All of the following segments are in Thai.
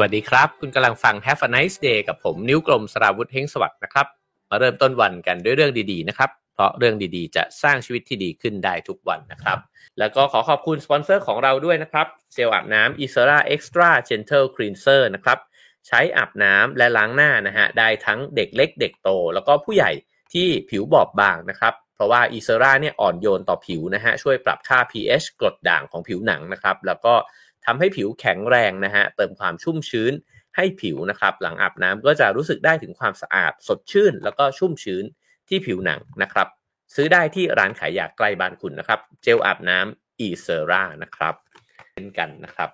วัสดีครับ คุณกำลังฟัง Have a nice day กับผมนิ้วกลมสราวุธเฮงสวัสดิ์นะครับ มาเริ่มต้นวันกันด้วยเรื่องดีๆนะครับ เพราะเรื่องดีๆ จะสร้างชีวิตที่ดีขึ้นได้ทุกวันนะครับ แล้วก็ขอขอบคุณสปอนเซอร์ของเราด้วยนะครับเจลอาบน้ำ Isera Extra Gentle Cleanser นะครับใช้อาบน้ำและล้างหน้านะฮะได้ทั้งเด็กเล็กเด็กโต แล้วก็ผู้ใหญ่ที่ผิวบอบบางนะครับ เพราะว่า i s e r a เนี่ยอ่อนโยนต่อผิวนะฮะช่วยปรับค่า pH กรดด่างของผิวหนังนะครับ แล้วก็ ทำให้ผิวแข็งแรงนะฮะเติมความชุ่มชื้นให้ผิวนะครับ หลังอาบน้ำก็จะรู้สึกได้ถึงความสะอาดสดชื่น แล้วก็ชุ่มชื้นที่ผิวหนังนะครับ ซื้อได้ที่ร้านขายยาใกล้บ้านคุณนะครับ เจลอาบน้ำ e s e r a นะครับเช่นกันนะครับ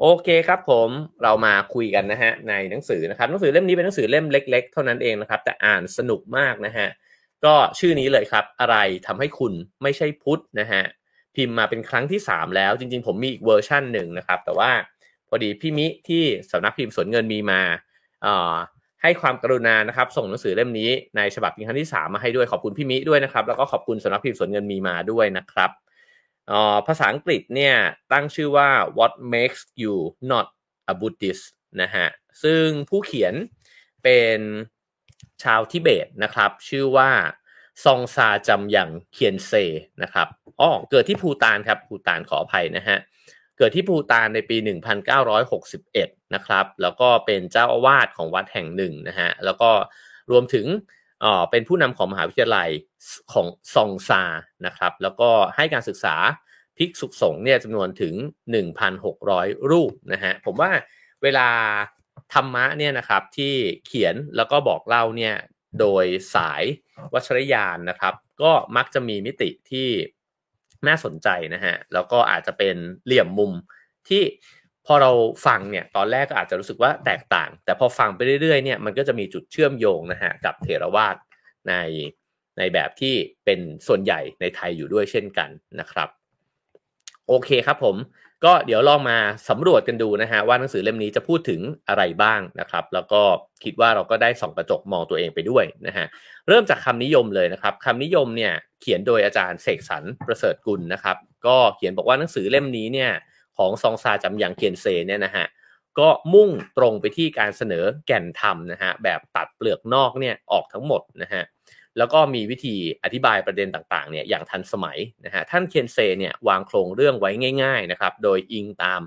โอเคครับผมเรามาคุยกันนะฮะในหนังสือนะครับหนังสือเล่มนี้เป็นหนังสือเล่มเล็ก ๆ เท่านั้นเองนะครับ แต่อ่านสนุกมากนะฮะก็ชื่อนี้เลยครับ อะไรทำให้คุณไม่ใช่พุทธนะฮะ พิมพ์มาเป็นครั้งที่ 3 แล้ว จริงๆ ผมมีอีกเวอร์ชั่นหนึ่งนะครับ แต่ว่าพอดีพี่มิที่สำนักพิมพ์สวนเงินมีมาให้ความกรุณานะครับ ส่งหนังสือเล่มนี้ในฉบับพิมพ์ครั้งที่ 3 มาให้ด้วยขอบคุณพี่มิด้วยนะครับ แล้วก็ขอบคุณสำนักพิมพ์สวนเงินมีมาด้วยนะครับภาษาอังกฤษเนี่ยตั้งชื่อว่า what makes you not a Buddhist นะฮะซึ่งผู้เขียนเป็นชาวทิเบตนะครับ ชื่อว่า ซองซาจำยังเคียนเซนะครับอ๋อเกิดที่ภูตานครับภูตานขออภัยนะฮะเกิดที่ภูตานในปี 1961 นะครับแล้วก็เป็นเจ้าอาวาสของวัดแห่งหนึ่งนะฮะแล้วก็รวมถึงอ๋อเป็นผู้นำของมหาวิทยาลัยของซองซานะครับแล้วก็ให้การศึกษาภิกษุสงฆ์เนี่ยจำนวนถึง 1,600 รูปนะฮะผมว่าเวลาธรรมะเนี่ยนะครับที่เขียนแล้วก็บอกเล่าเนี่ย โดยสายวัชรยานนะครับ ก็มักจะมีมิติที่น่าสนใจนะฮะแล้วก็อาจจะเป็นเหลี่ยมมุมที่พอเราฟังเนี่ยตอนแรกก็อาจจะรู้สึกว่าแตกต่าง แต่พอฟังไปเรื่อยๆเนี่ยมันก็จะมีจุดเชื่อมโยงนะฮะกับเทรวาสในในแบบที่เป็นส่วนใหญ่ในไทยอยู่ด้วยเช่นกันนะครับ โอเคครับผม ก็เดี๋ยวลองมาสำรวจกันดูนะฮะว่าหนังสือเล่มนี้จะพูดถึงอะไรบ้างนะครับ แล้วก็คิดว่าเราก็ได้ส่องกระจกมองตัวเองไปด้วยนะฮะเริ่มจากคำนิยมเลยนะครับคำนิยมเนี่ยเขียนโดยอาจารย์เสกสรรประเสริฐกุลนะครับ ก็เขียนบอกว่าหนังสือเล่มนี้เนี่ยของซองซาจำยังเคียนเซเนี่ยนะฮะก็มุ่งตรงไปที่การเสนอแก่นธรรมนะฮะแบบตัดเปลือกนอกเนี่ยออกทั้งหมดนะฮะ แล้วก็มีวิธีอธิบายประเด็นต่างๆเนี่ยอย่างทันสมัยนะฮะท่านเคนเซเนี่ยวางโครงเรื่องไว้ง่ายๆนะครับโดยอิงตาม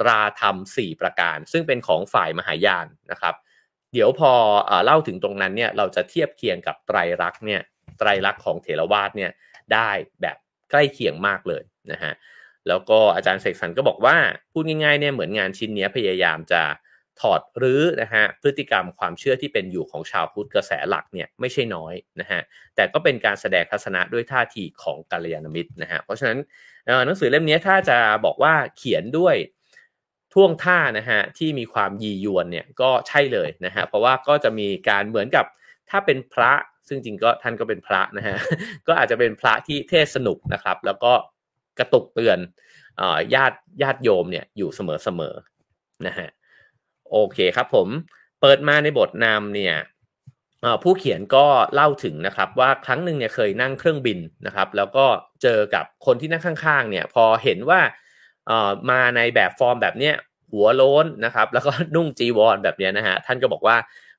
ตราธรรม 4 ประการ ซึ่งเป็นของฝ่ายมหายานนะครับเดี๋ยวพอเล่าถึงตรงนั้นเนี่ยเราจะเทียบเคียงกับไตรลักษณ์เนี่ยไตรลักษณ์ของเถรวาทเนี่ยได้แบบใกล้เคียงมากเลยนะฮะแล้วก็อาจารย์เสกสรรก็บอกว่าพูดง่ายๆเนี่ยเหมือนงานชิ้นนี้พยายามจะ ถอดหรือนะฮะพฤติกรรมความเชื่อที่เป็นอยู่ของชาวพุทธกระแสหลักเนี่ยไม่ใช่น้อยนะฮะแต่ก็เป็นการแสดงทัศนะด้วยท่าทีของกัลยาณมิตรนะฮะเพราะฉะนั้นหนังสือเล่มนี้ถ้าจะบอกว่าเขียนด้วยท่วงท่านะฮะที่มีความยียวนเนี่ยก็ใช่เลยนะฮะเพราะว่าก็จะมีการเหมือนกับถ้าเป็นพระซึ่งจริงก็ท่านก็เป็นพระนะฮะก็อาจจะเป็นพระที่เทศสนุกนะครับ แล้วก็กระตุกเตือนญาติญาติโยมเนี่ยอยู่เสมอๆนะฮะ โอเคครับผมเปิดมาในบทนำเนี่ยผู้เขียนก็เล่าถึงนะครับว่าครั้งหนึ่งเนี่ยเคยนั่งเครื่องบินนะครับ แล้วก็เจอกับคนที่นั่งข้างๆเนี่ยพอเห็นว่ามาในแบบฟอร์มแบบเนี้ยหัวโล้นนะครับ แล้วก็นุ่งจีวรแบบนี้นะฮะท่านก็บอกว่า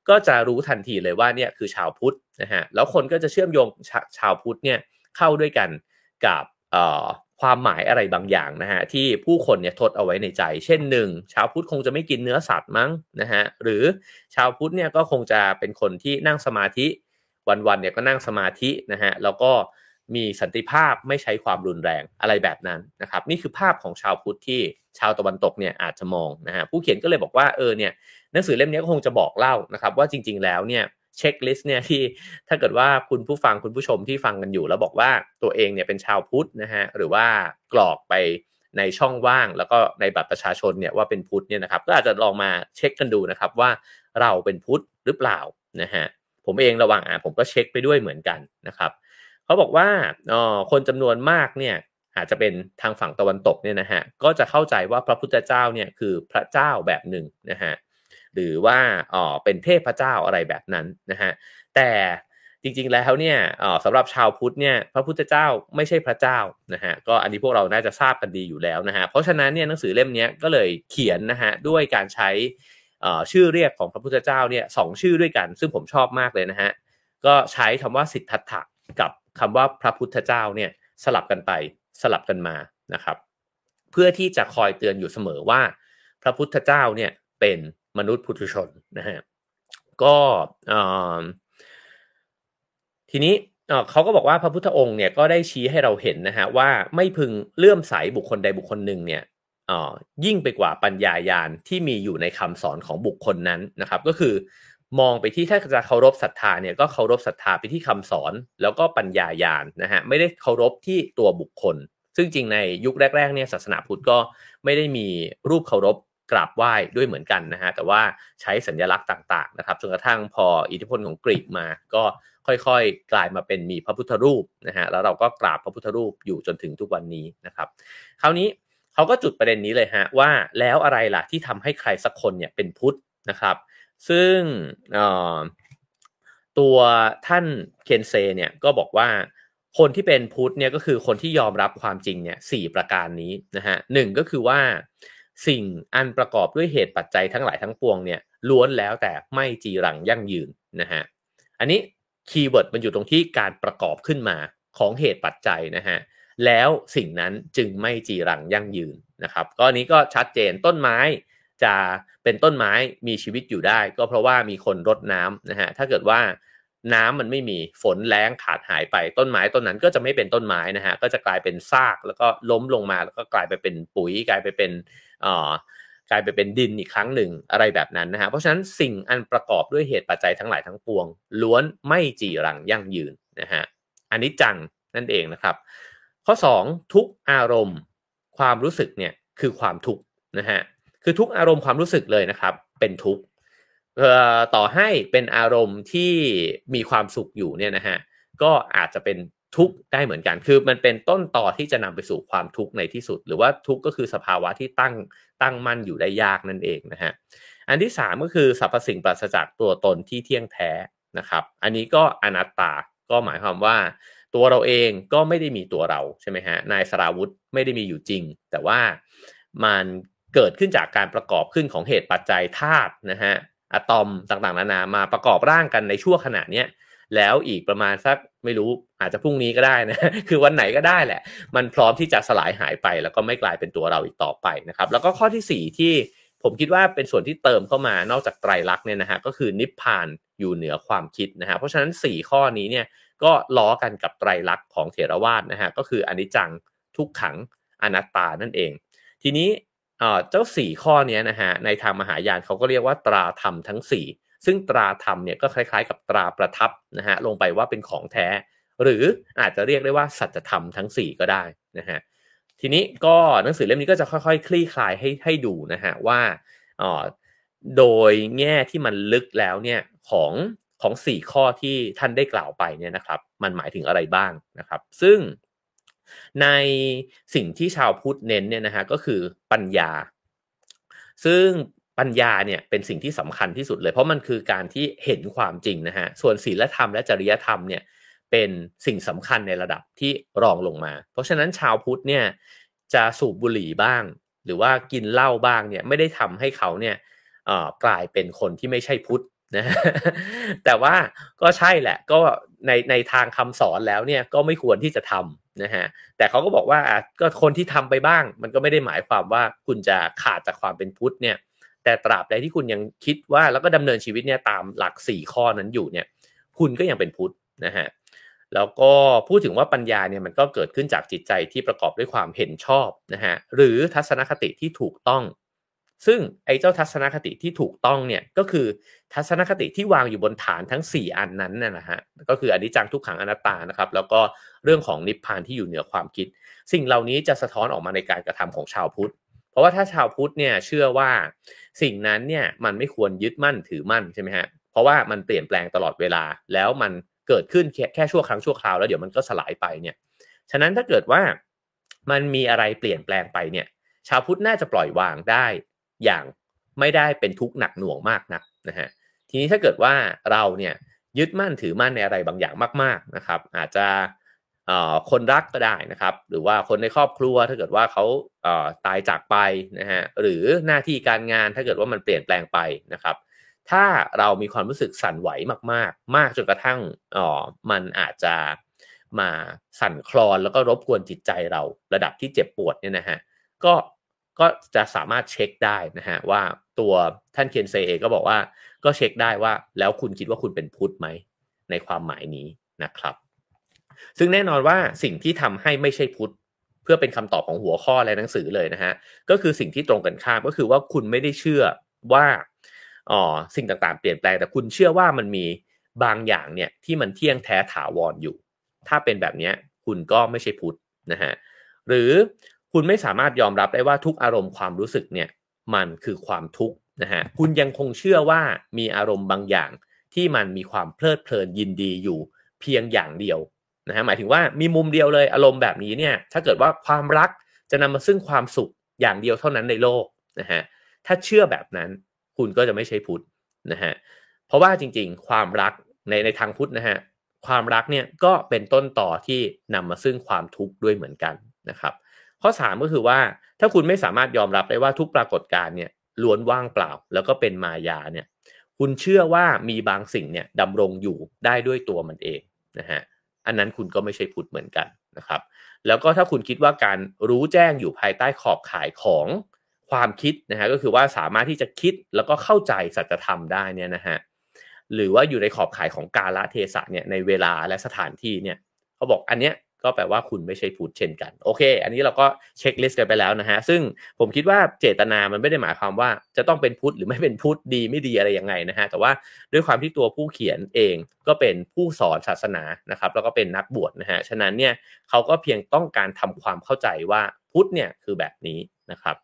ก็จะรู้ทันทีเลยว่าเนี่ยคือชาวพุทธนะฮะแล้วคนก็จะเชื่อมโยงชชาวพุทธเนี่ยเข้าด้วยกันกับ ความหมายอะไรบางอย่างนะฮะที่ผู้คนเนี่ยทดเอาไว้ในใจ เช่นหนึ่งชาวพุทธคงจะไม่กินเนื้อสัตว์มั้งนะฮะหรือชาวพุทธเนี่ยก็คงจะเป็นคนที่นั่งสมาธิวันๆเนี่ยก็นั่งสมาธินะฮะแล้วก็มีสันติภาพไม่ใช้ความรุนแรงอะไรแบบนั้นนะครับ นี่คือภาพของชาวพุทธที่ชาวตะวันตกเนี่ยอาจจะมองนะฮะผู้เขียนก็เลยบอกว่าเออเนี่ยหนังสือเล่มนี้ก็คงจะบอกเล่านะครับ ว่าจริง ๆ แล้วเนี่ย checklist เนี่ยที่ถ้าเกิดว่าคุณผู้ฟังคุณผู้ชมที่ฟังกันอยู่ แล้วบอกว่าตัวเองเนี่ยเป็นชาวพุทธนะฮะหรือว่ากรอกไปในช่องว่าง แล้วก็ในบัตรประชาชนเนี่ยว่าเป็นพุทธเนี่ยนะครับก็อาจจะลองมาเช็คกันดูนะครับว่าเราเป็นพุทธหรือเปล่านะฮะผมเองระหว่างอ่านผมก็เช็คไปด้วยเหมือนกันนะครับเขาบอกว่าอ๋อคนจำนวนมากเนี่ยอาจจะเป็นทางฝั่งตะวันตกเนี่ยนะฮะก็จะเข้าใจว่าพระพุทธเจ้าเนี่ยคือพระเจ้าแบบหนึ่งนะฮะ หรือว่าอ๋อเป็นเทพเจ้าอะไรแบบนั้นนะฮะแต่จริงๆแล้วเนี่ยอ๋อสำหรับชาวพุทธเนี่ยพระพุทธเจ้าไม่ใช่พระเจ้านะฮะก็อันนี้พวกเราน่าจะทราบกันดีอยู่แล้วนะฮะเพราะฉะนั้นเนี่ยหนังสือเล่มนี้ก็เลยเขียนนะฮะด้วยการใช้ชื่อเรียกของพระพุทธเจ้าเนี่ยสองชื่อด้วยกัน ซึ่งผมชอบมากเลยนะฮะก็ใช้คำว่าสิทธัตถะกับคำว่าพระพุทธเจ้าเนี่ยสลับกันไปสลับกันมานะครับ เพื่อที่จะคอยเตือนอยู่เสมอว่า พระพุทธเจ้าเนี่ยเป็น มนุษย์พุทุชนนะฮะก็ทีนี้เขาก็บอกว่าพระพุทธองค์เนี่ยก็ได้ชี้ให้เราเห็นนะฮะว่าไม่พึงเลื่อมใสบุคคลใดบุคคลหนึ่งเนี่ยยิ่งไปกว่าปัญญายาณที่มีอยู่ในคำสอนของบุคคลนั้นนะครับ ก็คือมองไปที่ถ้าจะเคารพศรัทธาเนี่ยก็เคารพศรัทธาไปที่คำสอน แล้วก็ปัญญายาณนะฮะไม่ได้เคารพที่ตัวบุคคล ซึ่งจริงในยุคแรกๆเนี่ยศาสนาพุทธก็ไม่ได้มีรูปเคารพ กราบไหว้ด้วยเหมือนกันนะฮะแต่ว่าใช้สัญลักษณ์ต่างๆนะครับจนกระทั่งพออิทธิพลของกรีกมาก็ค่อยๆ กลายมาเป็นมีพระพุทธรูปนะฮะแล้วเราก็กราบพระพุทธรูปอยู่จนถึงทุกวันนี้นะครับ คราวนี้เขาก็จุดประเด็นนี้เลยฮะว่าแล้วอะไรล่ะที่ทำให้ใครสักคนเนี่ยเป็นพุทธนะครับ ซึ่งตัวท่านเคนเซเนี่ยก็บอกว่าคนที่เป็นพุทธเนี่ยก็คือคนที่ยอมรับความจริงเนี่ยสประการนี้นะฮะหนึ่งก็คือว่า สิ่งอันประกอบด้วยเหตุปัจจัยทั้งหลายทั้งปวงเนี่ยล้วนแล้วแต่ไม่จีรังยั่งยืนนะฮะอันนี้ keyword มันอยู่ตรงที่การประกอบขึ้นมาของเหตุปัจจัยนะฮะแล้วสิ่งนั้นจึงไม่จีรังยั่งยืนนะครับก็นี้ก็ชัดเจนต้นไม้จะเป็นต้นไม้มีชีวิตอยู่ได้ ก็เพราะว่ามีคนรดน้ำนะฮะถ้าเกิดว่าน้ำมันไม่มีฝนแรงขาดหายไปต้นไม้ต้นนั้นก็จะไม่เป็นต้นไม้นะฮะก็จะกลายเป็นซากแล้วก็ล้มลงมาแล้วก็กลายไปเป็นปุ๋ยกลายไปเป็น กลายไปเป็นดินอีกครั้งหนึ่งอะไรแบบนั้นนะฮะเพราะฉะนั้นสิ่งอันประกอบด้วยเหตุปัจจัยทั้งหลายทั้งปวง ล้วนไม่จีรังยั่งยืนนะฮะอันนี้จังนั่นเองนะครับ ข้อ 2 ทุกอารมณ์ความรู้สึกเนี่ยคือความทุกข์นะฮะคือทุกอารมณ์ความรู้สึกเลยนะครับ เป็นทุกข์ต่อให้เป็นอารมณ์ที่มีความสุขอยู่เนี่ยนะฮะก็อาจจะเป็น ทุกข์ได้เหมือนกัน คือมันเป็นต้นต่อที่จะนำไปสู่ความทุกข์ในที่สุด หรือว่าทุกข์ก็คือสภาวะที่ตั้งตั้งมั่นอยู่ได้ยากนั่นเองนะฮะ อันที่ 3 ก็คือสรรพสิ่งปราศจากตัวตนที่เที่ยงแท้นะครับ อันนี้ก็อนัตตา ก็หมายความว่า ตัวเราเองก็ไม่ได้มีตัวเราใช่ไหมฮะ นายสราวุธไม่ได้มีอยู่จริง แต่ว่ามันเกิดขึ้นจากการประกอบขึ้นของเหตุปัจจัยธาตุนะฮะอะตอมต่างๆนานามาประกอบร่างกันในช่วงขณะเนี้ย แล้วอีกประมาณสักไม่รู้อาจจะพรุ่งนี้ก็ได้นะ คือวันไหนก็ได้แหละ มันพร้อมที่จะสลายหายไป แล้วก็ไม่กลายเป็นตัวเราอีกต่อไปนะครับ แล้วก็ข้อที่ 4 ที่ผมคิดว่าเป็นส่วนที่เติมเข้ามานอกจากไตรลักษณ์เนี่ยนะฮะก็คือนิพพานอยู่เหนือความคิดนะฮะเพราะฉะนั้น 4 ข้อนี้เนี่ยก็ล้อกันกับไตรลักษณ์ของเถรวาทนะฮะก็คืออนิจจังทุกขังอนัตตานั่นเอง ทีนี้เจ้า 4 ข้อนี้นะฮะในทางมหายานเขาก็เรียกว่าตราธรรมทั้ง 4 ซึ่งตราธรรมเนี่ยก็คล้ายๆ กับตราประทับนะฮะลงไปว่าเป็นของแท้ หรืออาจจะเรียกได้ว่าสัจธรรมทั้ง 4 ก็ได้นะฮะทีนี้ก็หนังสือเล่มนี้ก็จะค่อยๆ คลี่คลายให้ให้ดูนะฮะว่าอ๋อโดยแง่ที่มันลึกแล้วเนี่ยของของสี่ข้อที่ท่านได้กล่าวไปเนี่ยนะครับ มันหมายถึงอะไรบ้างนะครับ ซึ่งในสิ่งที่ชาวพุทธเน้นเนี่ยนะฮะก็คือปัญญา ซึ่ง ปัญญาเนี่ยเป็นสิ่งที่สำคัญที่สุดเลย เพราะมันคือการที่เห็นความจริงนะฮะส่วนศีลธรรมและจริยธรรมเนี่ยเป็นสิ่งสำคัญในระดับที่รองลงมา เพราะฉะนั้นชาวพุทธเนี่ยจะสูบบุหรี่บ้าง หรือว่ากินเหล้าบ้างเนี่ยไม่ได้ทำให้เขาเนี่ยกลายเป็นคนที่ไม่ใช่พุทธนะแต่ว่าก็ใช่แหละก็ในในทางคำสอนแล้วเนี่ยก็ไม่ควรที่จะทำนะฮะแต่เขาก็บอกว่าก็คนที่ทำไปบ้าง มันก็ไม่ได้หมายความว่าคุณจะขาดจากความเป็นพุทธเนี่ย แต่ตราบใดที่คุณยังคิดว่าแล้วก็ดำเนินชีวิตเนี่ยตามหลัก 4 ข้อนั้นอยู่เนี่ยคุณก็ยังเป็นพุทธนะฮะแล้วก็พูดถึงว่าปัญญาเนี่ยมันก็เกิดขึ้นจากจิตใจที่ประกอบด้วยความเห็นชอบนะฮะหรือทัศนคติที่ถูกต้อง ซึ่งไอ้เจ้าทัศนคติที่ถูกต้องเนี่ยก็คือทัศนคติที่วางอยู่บนฐานทั้ง 4 อันนั้นนะฮะก็คืออนิจจังทุกขังอนัตตานะครับ แล้วก็เรื่องของนิพพานที่อยู่เหนือความคิด สิ่งเหล่านี้จะสะท้อนออกมาในการกระทำของชาวพุทธ เพราะว่าถ้าชาวพุทธเนี่ยเชื่อว่าสิ่งนั้นเนี่ยมันไม่ควรยึดมั่นถือมั่นใช่ไหมฮะเพราะว่ามันเปลี่ยนแปลงตลอดเวลา แล้วมันเกิดขึ้นแค่แค่ชั่วครั้งชั่วคราวแล้วเดี๋ยวมันก็สลายไปเนี่ยฉะนั้นถ้าเกิดว่ามันมีอะไรเปลี่ยนแปลงไปเนี่ย ชาวพุทธน่าจะปล่อยวางได้อย่างไม่ได้เป็นทุกข์หนักหน่วงมากนักนะฮะทีนี้ถ้าเกิดว่าเราเนี่ยยึดมั่นถือมั่นในอะไรบางอย่างมาก ๆนะครับ อาจจะ คนรักก็ได้นะครับ หรือว่าคนในครอบครัวถ้าเกิดว่าเขาตายจากไปนะฮะหรือหน้าที่การงานถ้าเกิดว่ามันเปลี่ยนแปลงไปนะครับ ถ้าเรามีความรู้สึกสั่นไหวมาก ๆ มากจนกระทั่งอ๋อมันอาจจะมาสั่นคลอนแล้วก็รบกวนจิตใจเราระดับที่เจ็บปวดเนี่ยนะฮะก็ก็จะสามารถเช็คได้นะฮะว่าตัวท่านเคนเซเอก็บอกว่าก็เช็คได้ว่าแล้วคุณคิดว่าคุณเป็นพุทธไหมในความหมายนี้นะครับ ซึ่งแน่นอนว่าสิ่งที่ทำให้ไม่ใช่พุทธเพื่อเป็นคำตอบของหัวข้อและหนังสือเลยนะฮะก็คือสิ่งที่ตรงกันข้ามก็คือว่าคุณไม่ได้เชื่อว่าอ๋อสิ่งต่างๆเปลี่ยนแปลงแต่คุณเชื่อว่ามันมีบางอย่างเนี่ยที่มันเที่ยงแท้ถาวรออยู่ ถ้าเป็นแบบนี้คุณก็ไม่ใช่พุทธนะฮะหรือคุณไม่สามารถยอมรับได้ว่าทุกอารมณ์ความรู้สึกเนี่ยมันคือความทุกข์นะฮะคุณยังคงเชื่อว่ามีอารมณ์บางอย่างที่มันมีความเพลิดเพลินยินดีอยู่เพียงอย่างเดียว นะฮะหมายถึงว่ามีมุมเดียวเลยอารมณ์แบบนี้เนี่ยถ้าเกิดว่าความรักจะนำมาซึ่งความสุขอย่างเดียวเท่านั้นในโลกนะฮะถ้าเชื่อแบบนั้นคุณก็จะไม่ใช่พุทธนะฮะเพราะว่าจริงๆ ความรักในในทางพุทธนะฮะความรักเนี่ยก็เป็นต้นต่อที่นำมาซึ่งความทุกข์ด้วยเหมือนกันนะครับข้อ 3 ก็คือว่าถ้าคุณไม่สามารถยอมรับได้ว่าทุกปรากฏการณ์เนี่ยล้วนว่างเปล่า แล้วก็เป็นมายาเนี่ยคุณเชื่อว่ามีบางสิ่งเนี่ยดำรงอยู่ได้ด้วยตัวมันเองนะฮะ อันนั้นคุณก็ไม่ใช่พุทธเหมือนกันนะครับ แล้วก็ถ้าคุณคิดว่าการรู้แจ้งอยู่ภายใต้ขอบข่ายของความคิดนะฮะก็คือว่าสามารถที่จะคิดแล้วก็เข้าใจสัจธรรมได้เนี่ยนะฮะหรือว่าอยู่ในขอบข่ายของกาลเทศะเนี่ยในเวลาและสถานที่เนี่ยเขาบอกอันเนี้ย ก็แปลว่าคุณไม่ใช่พุทธเช่นกัน โอเค อันนี้เราก็เช็คลิสต์กันไปแล้วนะฮะ ซึ่งผมคิดว่าเจตนามันไม่ได้หมายความว่าจะต้องเป็นพุทธหรือไม่เป็นพุทธดีไม่ดีอะไรยังไงนะฮะ แต่ว่าด้วยความที่ตัวผู้เขียนเองก็เป็นผู้สอนศาสนานะครับ แล้วก็เป็นนักบวชนะฮะ ฉะนั้นเนี่ยเขาก็เพียงต้องการทำความเข้าใจว่าพุทธเนี่ยคือแบบนี้นะครับ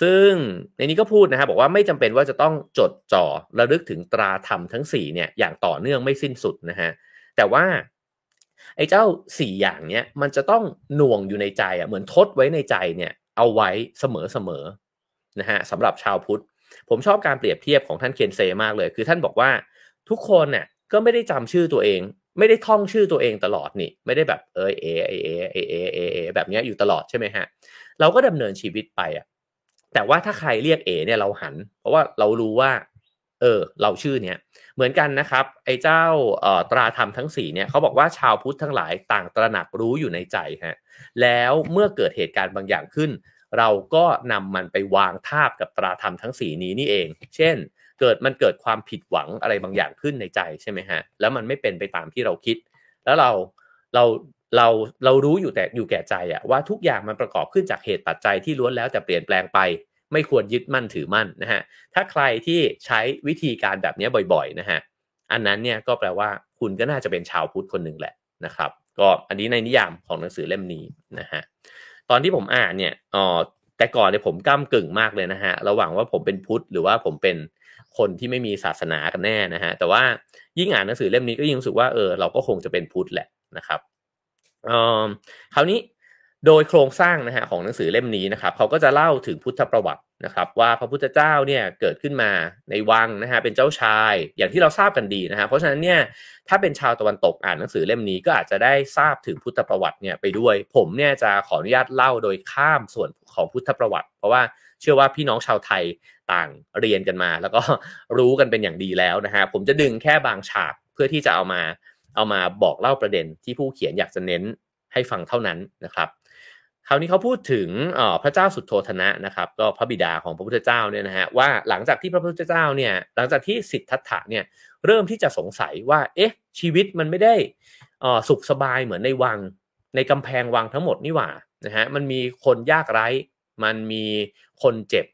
ซึ่งในนี้ก็พูดนะครับบอกว่าไม่จำเป็นว่าจะต้องจดจ่อระลึกถึงตราธรรมทั้ง4เนี่ยอย่างต่อเนื่องไม่สิ้นสุดนะฮะแต่ว่า ไอ้เจ้าสี่อย่างเนี้ยมันจะต้องหน่วงอยู่ในใจอะเหมือนทดไว้ในใจเนี่ย เอาไว้เสมอๆนะฮะสำหรับชาวพุทธ ผมชอบการเปรียบเทียบของท่านเคนเซมากเลย คือท่านบอกว่าทุกคนเนี่ยก็ไม่ได้จำชื่อตัวเอง ไม่ได้ท่องชื่อตัวเองตลอดนี่ ไม่ได้แบบเออ A A A A A A A แบบนี้อยู่ตลอดใช่ไหมฮะเราก็ดำเนินชีวิตไปอะแต่ว่าถ้าใครเรียก A เนี่ยเราหัน เพราะว่าเรารู้ว่า เออ เราชื่อเนี้ย เหมือนกันนะครับ ไอ้เจ้าตราธรรมทั้ง4เนี่ยเขาบอกว่าชาวพุทธทั้งหลายต่างตระหนักรู้อยู่ในใจฮะแล้วเมื่อเกิดเหตุการณ์บางอย่างขึ้น เราก็นำมันไปวางทาบกับตราธรรมทั้ง4นี้นี่เอง เช่น เกิดมันเกิดความผิดหวังอะไรบางอย่างขึ้นในใจใช่ไหมฮะแล้วมันไม่เป็นไปตามที่เราคิด แล้วเราเราเราเรารู้อยู่แต่อยู่แก่ใจอะว่าทุกอย่างมันประกอบขึ้นจากเหตุปัจจัยที่ล้วนแล้วแต่เปลี่ยนแปลงไป ไม่ควรยึดมั่นถือมั่นนะฮะถ้าใครที่ใช้วิธีการแบบนี้บ่อยๆนะฮะอันนั้นเนี่ยก็แปลว่าคุณก็น่าจะเป็นชาวพุทธคนหนึ่งแหละนะครับ ก็อันนี้ในนิยามของหนังสือเล่มนี้นะฮะตอนที่ผมอ่านเนี่ยอ๋อแต่ก่อนเนี่ยผมก้ากึ่งมากเลยนะฮะระหว่างว่าผมเป็นพุทธหรือว่าผมเป็นคนที่ไม่มีศาสนากันแน่นะฮะแต่ว่ายิ่งอ่านหนังสือเล่มนี้ก็ยิ่งรู้สึกว่าเออเราก็คงจะเป็นพุทธแหละนะครับออคราวนี้ โดยโครงสร้างนะฮะของหนังสือเล่มนี้นะครับเขาก็จะเล่าถึงพุทธประวัตินะครับว่าพระพุทธเจ้าเนี่ยเกิดขึ้นมาในวังนะฮะเป็นเจ้าชายอย่างที่เราทราบกันดีนะฮะเพราะฉะนั้นเนี่ยถ้าเป็นชาวตะวันตกอ่านหนังสือเล่มนี้ก็อาจจะได้ทราบถึงพุทธประวัติเนี่ยไปด้วย ผมเนี่ยจะขออนุญาตเล่าโดยข้ามส่วนของพุทธประวัติ เพราะว่าเชื่อว่าพี่น้องชาวไทยต่างเรียนกันมา แล้วก็รู้กันเป็นอย่างดีแล้วนะฮะผมจะดึงแค่บางฉากเพื่อที่จะเอามาเอามาบอกเล่าประเด็นที่ผู้เขียนอยากจะเน้นให้ฟังเท่านั้นนะครับ คราวนี้เขาพูดถึงพระเจ้าสุดโทธนะนะครับก็พระบิดาของพระพุทธเจ้าเนี่ยนะฮะว่าหลังจากที่พระพุทธเจ้าเนี่ยหลังจากที่สิทธัตถะเนี่ยเริ่มที่จะสงสัยว่าเอ๊ะชีวิตมันไม่ได้สุขสบายเหมือนในวัง ในกำแพงวังทั้งหมดนี่หว่านะฮะมันมีคนยากไร้ มันมีคนเจ็บ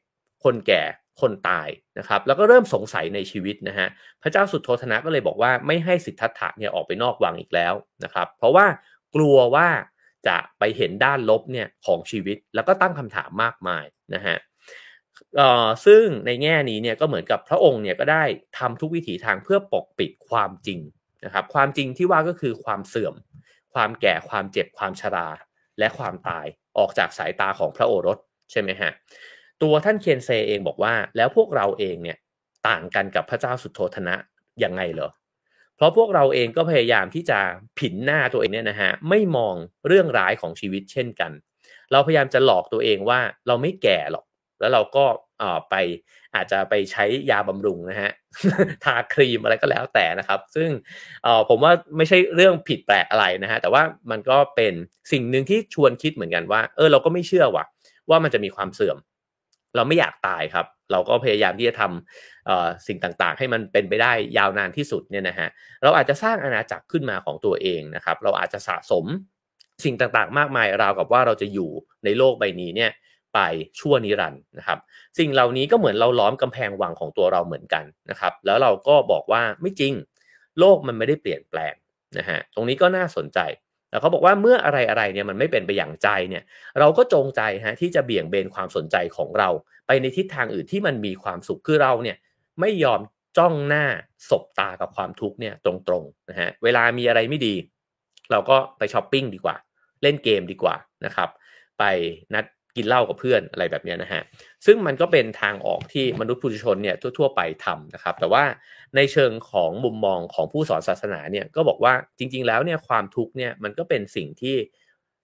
คนแก่คนตายนะครับแล้วก็เริ่มสงสัยในชีวิตนะฮะพระเจ้าสุดโทธนะก็เลยบอกว่าไม่ให้สิทธัตถะเนี่ยออกไปนอกวังอีกแล้วนะครับเพราะว่ากลัวว่า จะไปเห็นด้านลบเนี่ยของชีวิตแล้วก็ตั้งคำถามมากมายนะฮะซึ่งในแง่นี้เนี่ยก็เหมือนกับพระองค์เนี่ยก็ได้ทำทุกวิถีทางเพื่อปกปิดความจริงนะครับความจริงที่ว่าก็คือความเสื่อม ความแก่ความเจ็บความชรา และความตายออกจากสายตาของพระโอรสใช่ไหมฮะตัวท่านเคนเซเองบอกว่า แล้วพวกเราเองเนี่ยต่างกันกับพระเจ้าสุโธธนะยังไงเหรอ เพราะพวกเราเองก็พยายามที่จะผินหน้าตัวเองเนี่ยนะฮะไม่มองเรื่องร้ายของชีวิตเช่นกัน เราพยายามจะหลอกตัวเองว่าเราไม่แก่หรอก แล้วเราก็ไปอาจจะไปใช้ยาบำรุงนะฮะทาครีมอะไรก็แล้วแต่นะครับ ซึ่งผมว่าไม่ใช่เรื่องผิดแปลกอะไรนะฮะแต่ว่ามันก็เป็นสิ่งหนึ่งที่ชวนคิดเหมือนกันว่าเออเราก็ไม่เชื่อว่ะว่ามันจะมีความเสื่อม เราไม่อยากตายครับ เราก็พยายามที่จะทำสิ่งต่างๆ ให้มันเป็นไปได้ยาวนานที่สุดเนี่ยนะฮะเราอาจจะสร้างอาณาจักรขึ้นมาของตัวเองนะครับ เราอาจจะสะสมสิ่งต่างๆ มากมายราวกับว่าเราจะอยู่ในโลกใบนี้เนี่ยไปชั่วนิรันด์นะครับ สิ่งเหล่านี้ก็เหมือนเราล้อมกำแพงวังของตัวเราเหมือนกันนะครับ แล้วเราก็บอกว่าไม่จริง โลกมันไม่ได้เปลี่ยนแปลงนะฮะตรงนี้ก็น่าสนใจ แล้วเขาบอกว่าเมื่ออะไรอะไรเนี่ยมันไม่เป็นไปอย่างใจเนี่ยเราก็จงใจฮะที่จะเบี่ยงเบนความสนใจของเรา ไปในทิศทางอื่นที่มันมีความสุขคือเราเนี่ยไม่ยอมจ้องหน้าสบตากับความทุกข์เนี่ยตรงๆนะฮะเวลามีอะไรไม่ดี เราก็ไปช้อปปิ้งดีกว่า เล่นเกมดีกว่านะครับ ไปนัด กินเหล้ากับเพื่อนอะไรแบบนี้นะฮะซึ่งมันก็เป็นทางออกที่มนุษย์ผู้ชนเนี่ยทั่ว ๆ ไปทำนะครับ แต่ว่าในเชิงของมุมมองของผู้สอนศาสนาเนี่ยก็บอกว่าจริง ๆ แล้วเนี่ยความทุกข์เนี่ยมันก็เป็นสิ่งที่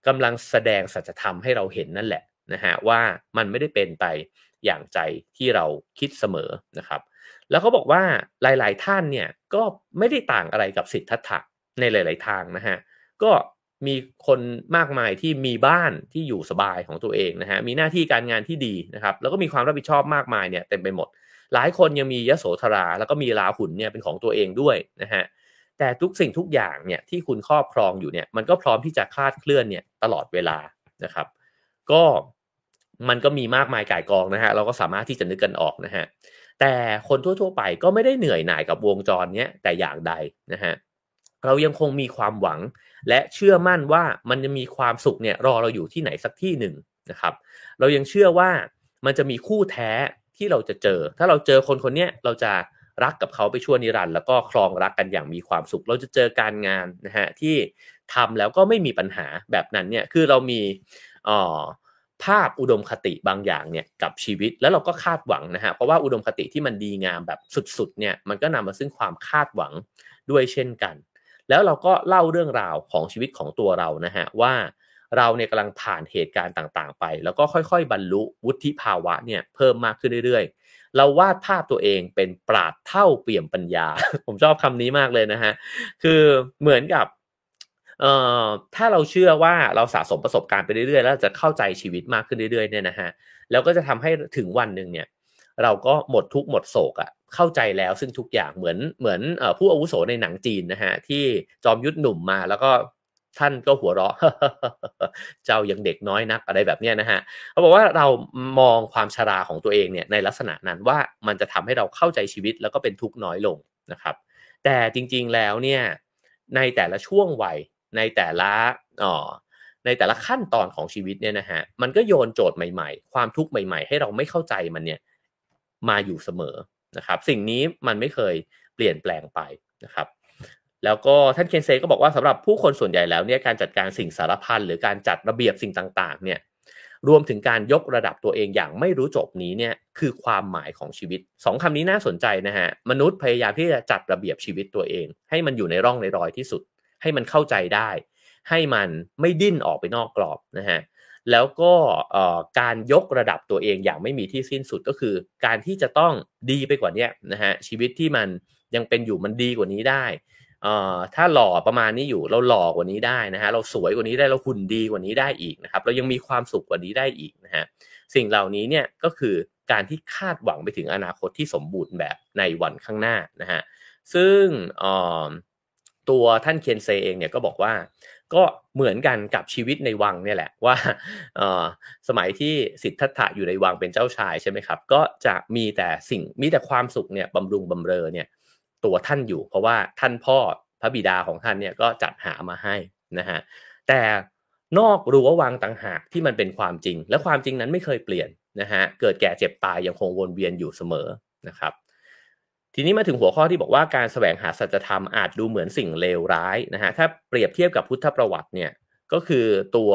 กำลังแสดงสัจธรรมให้เราเห็นนั่นแหละนะฮะว่ามันไม่ได้เป็นไปอย่างใจที่เราคิดเสมอนะครับ แล้วเขาบอกว่าหลาย ๆ ท่านเนี่ยก็ไม่ได้ต่างอะไรกับสิทธัตถะในหลาย ๆ ทางนะฮะก็ มีคนมากมายที่มีบ้านที่อยู่สบายของตัวเองนะฮะมีหน้าที่การงานที่ดีนะครับแล้วก็มีความรับผิดชอบมากมายเนี่ยเต็มไปหมด หลายคนยังมียโสธรา แล้วก็มีลาหุ่นเนี่ยเป็นของตัวเองด้วยนะฮะแต่ทุกสิ่งทุกอย่างเนี่ยที่คุณครอบครองอยู่เนี่ยมันก็พร้อมที่จะคลาดเคลื่อนเนี่ยตลอดเวลานะครับ ก็มันก็มีมากมายก่ายกองนะฮะเราก็สามารถที่จะนึกกันออกนะฮะแต่คนทั่วๆไปก็ไม่ได้เหนื่อยหน่ายกับวงจรเนี้ยแต่อย่างใดนะฮะเเรายังคงมีความหวัง และเชื่อมั่นว่ามันจะมีความสุขเนี่ยรอเราอยู่ที่ไหนสักที่หนึ่งนะครับ เรายังเชื่อว่ามันจะมีคู่แท้ที่เราจะเจอ ถ้าเราเจอคนคนนี้เราจะรักกับเขาไปชั่วนิรันดร์แล้วก็ครองรักกันอย่างมีความสุข เราจะเจอการงานนะฮะที่ทำแล้วก็ไม่มีปัญหาแบบนั้นเนี่ยคือเรามีออภาพอุดมคติบางอย่างเนี่ยกับชีวิตแล้วเราก็คาดหวังนะฮะเพราะว่าอุดมคติที่มันดีงามแบบสุดๆเนี่ยมันก็นำมาซึ่งความคาดหวังด้วยเช่นกัน แล้วเราก็เล่าเรื่องราวของชีวิตของตัวเรานะฮะว่าเราเนี่ยกำลังผ่านเหตุการณ์ต่างๆ ไป แล้วก็ค่อยๆ บรรลุวุฒิภาวะเนี่ยเพิ่มมากขึ้นเรื่อยๆ เราวาดภาพตัวเองเป็นปราดเท่าเปี่ยมปัญญา ผมชอบคำนี้มากเลยนะฮะคือเหมือนกับเอ่อถ้าเราเชื่อว่าเราสะสมประสบการณ์ไปเรื่อยๆ แล้วจะเข้าใจชีวิตมากขึ้นเรื่อยๆเนี่ยนะฮะแล้วก็จะทำให้ถึงวันหนึ่งเนี่ย เราก็หมดทุกหมดโศกอะ เข้าใจแล้วซึ่งทุกอย่างเหมือนเหมือนผู้อาวุโสในหนังจีนนะฮะที่จอมยุทธหนุ่มมาแล้วก็ท่านก็หัวเราะ เจ้ายังเด็กน้อยนักอะไรแบบนี้นะฮะเขาบอกว่าเรามองความชราของตัวเองเนี่ยในลักษณะนั้นว่ามันจะทำให้เราเข้าใจชีวิตแล้วก็เป็นทุกข์น้อยลงนะครับ แต่จริงๆแล้วเนี่ยในแต่ละช่วงวัยในแต่ละอ๋อในแต่ละขั้นตอนของชีวิตเนี่ยนะฮะมันก็โยนโจทย์ใหม่ๆ ความทุกข์ใหม่ๆ ให้เราไม่เข้าใจมันเนี่ยมาอยู่เสมอ นะครับ สิ่งนี้มันไม่เคยเปลี่ยนแปลงไปนะครับ แล้วก็ท่านเคนเซก็บอกว่าสำหรับผู้คนส่วนใหญ่แล้วเนี่ยการจัดการสิ่งสารพันหรือการจัดระเบียบสิ่งต่างๆ เนี่ยรวมถึงการยกระดับตัวเองอย่างไม่รู้จบนี้เนี่ยคือความหมายของชีวิตสองคำนี้น่าสนใจนะฮะมนุษย์พยายามที่จะจัดระเบียบชีวิตตัวเอง ให้มันอยู่ในร่องในรอยที่สุด ให้มันเข้าใจได้ ให้มันไม่ดิ้นออกไปนอกกรอบนะฮะ แล้วก็การยกระดับตัวเองอย่างไม่มีที่สิ้นสุดก็คือ การที่จะต้องดีไปกว่านี้นะฮะชีวิตที่มันยังเป็นอยู่มันดีกว่านี้ได้ถ้าหล่อประมาณนี้อยู่เราหล่อกว่านี้ได้นะฮะเราสวยกว่านี้ได้เราหุ่นดีกว่านี้ได้อีกนะครับเรายังมีความสุขกว่านี้ได้อีกนะฮะสิ่งเหล่านี้เนี่ยก็คือการที่คาดหวังไปถึงอนาคตที่สมบูรณ์แบบในวันข้างหน้านะฮะซึ่งตัวท่านเคียนเซเองเนี่ยก็บอกว่า ก็เหมือนกันกับชีวิตในวังเนี่ยแหละว่าสมัยที่สิทธัตถะอยู่ในวังเป็นเจ้าชายใช่ไหมครับ ก็จะมีแต่สิ่งมีแต่ความสุขเนี่ยบำรุงบำเรอเนี่ยตัวท่านอยู่ เพราะว่าท่านพ่อพระบิดาของท่านเนี่ยก็จัดหามาให้นะฮะแต่นอกรั้ววังต่างหากที่มันเป็นความจริง และความจริงนั้นไม่เคยเปลี่ยนนะฮะเกิดแก่เจ็บตายยังคงวนเวียนอยู่เสมอนะครับ ทีนี้มาถึงหัวข้อที่บอกว่าการแสวงหาสัจธรรมอาจดูเหมือนสิ่งเลวร้ายนะฮะถ้าเปรียบเทียบกับพุทธประวัติเนี่ยก็คือตัว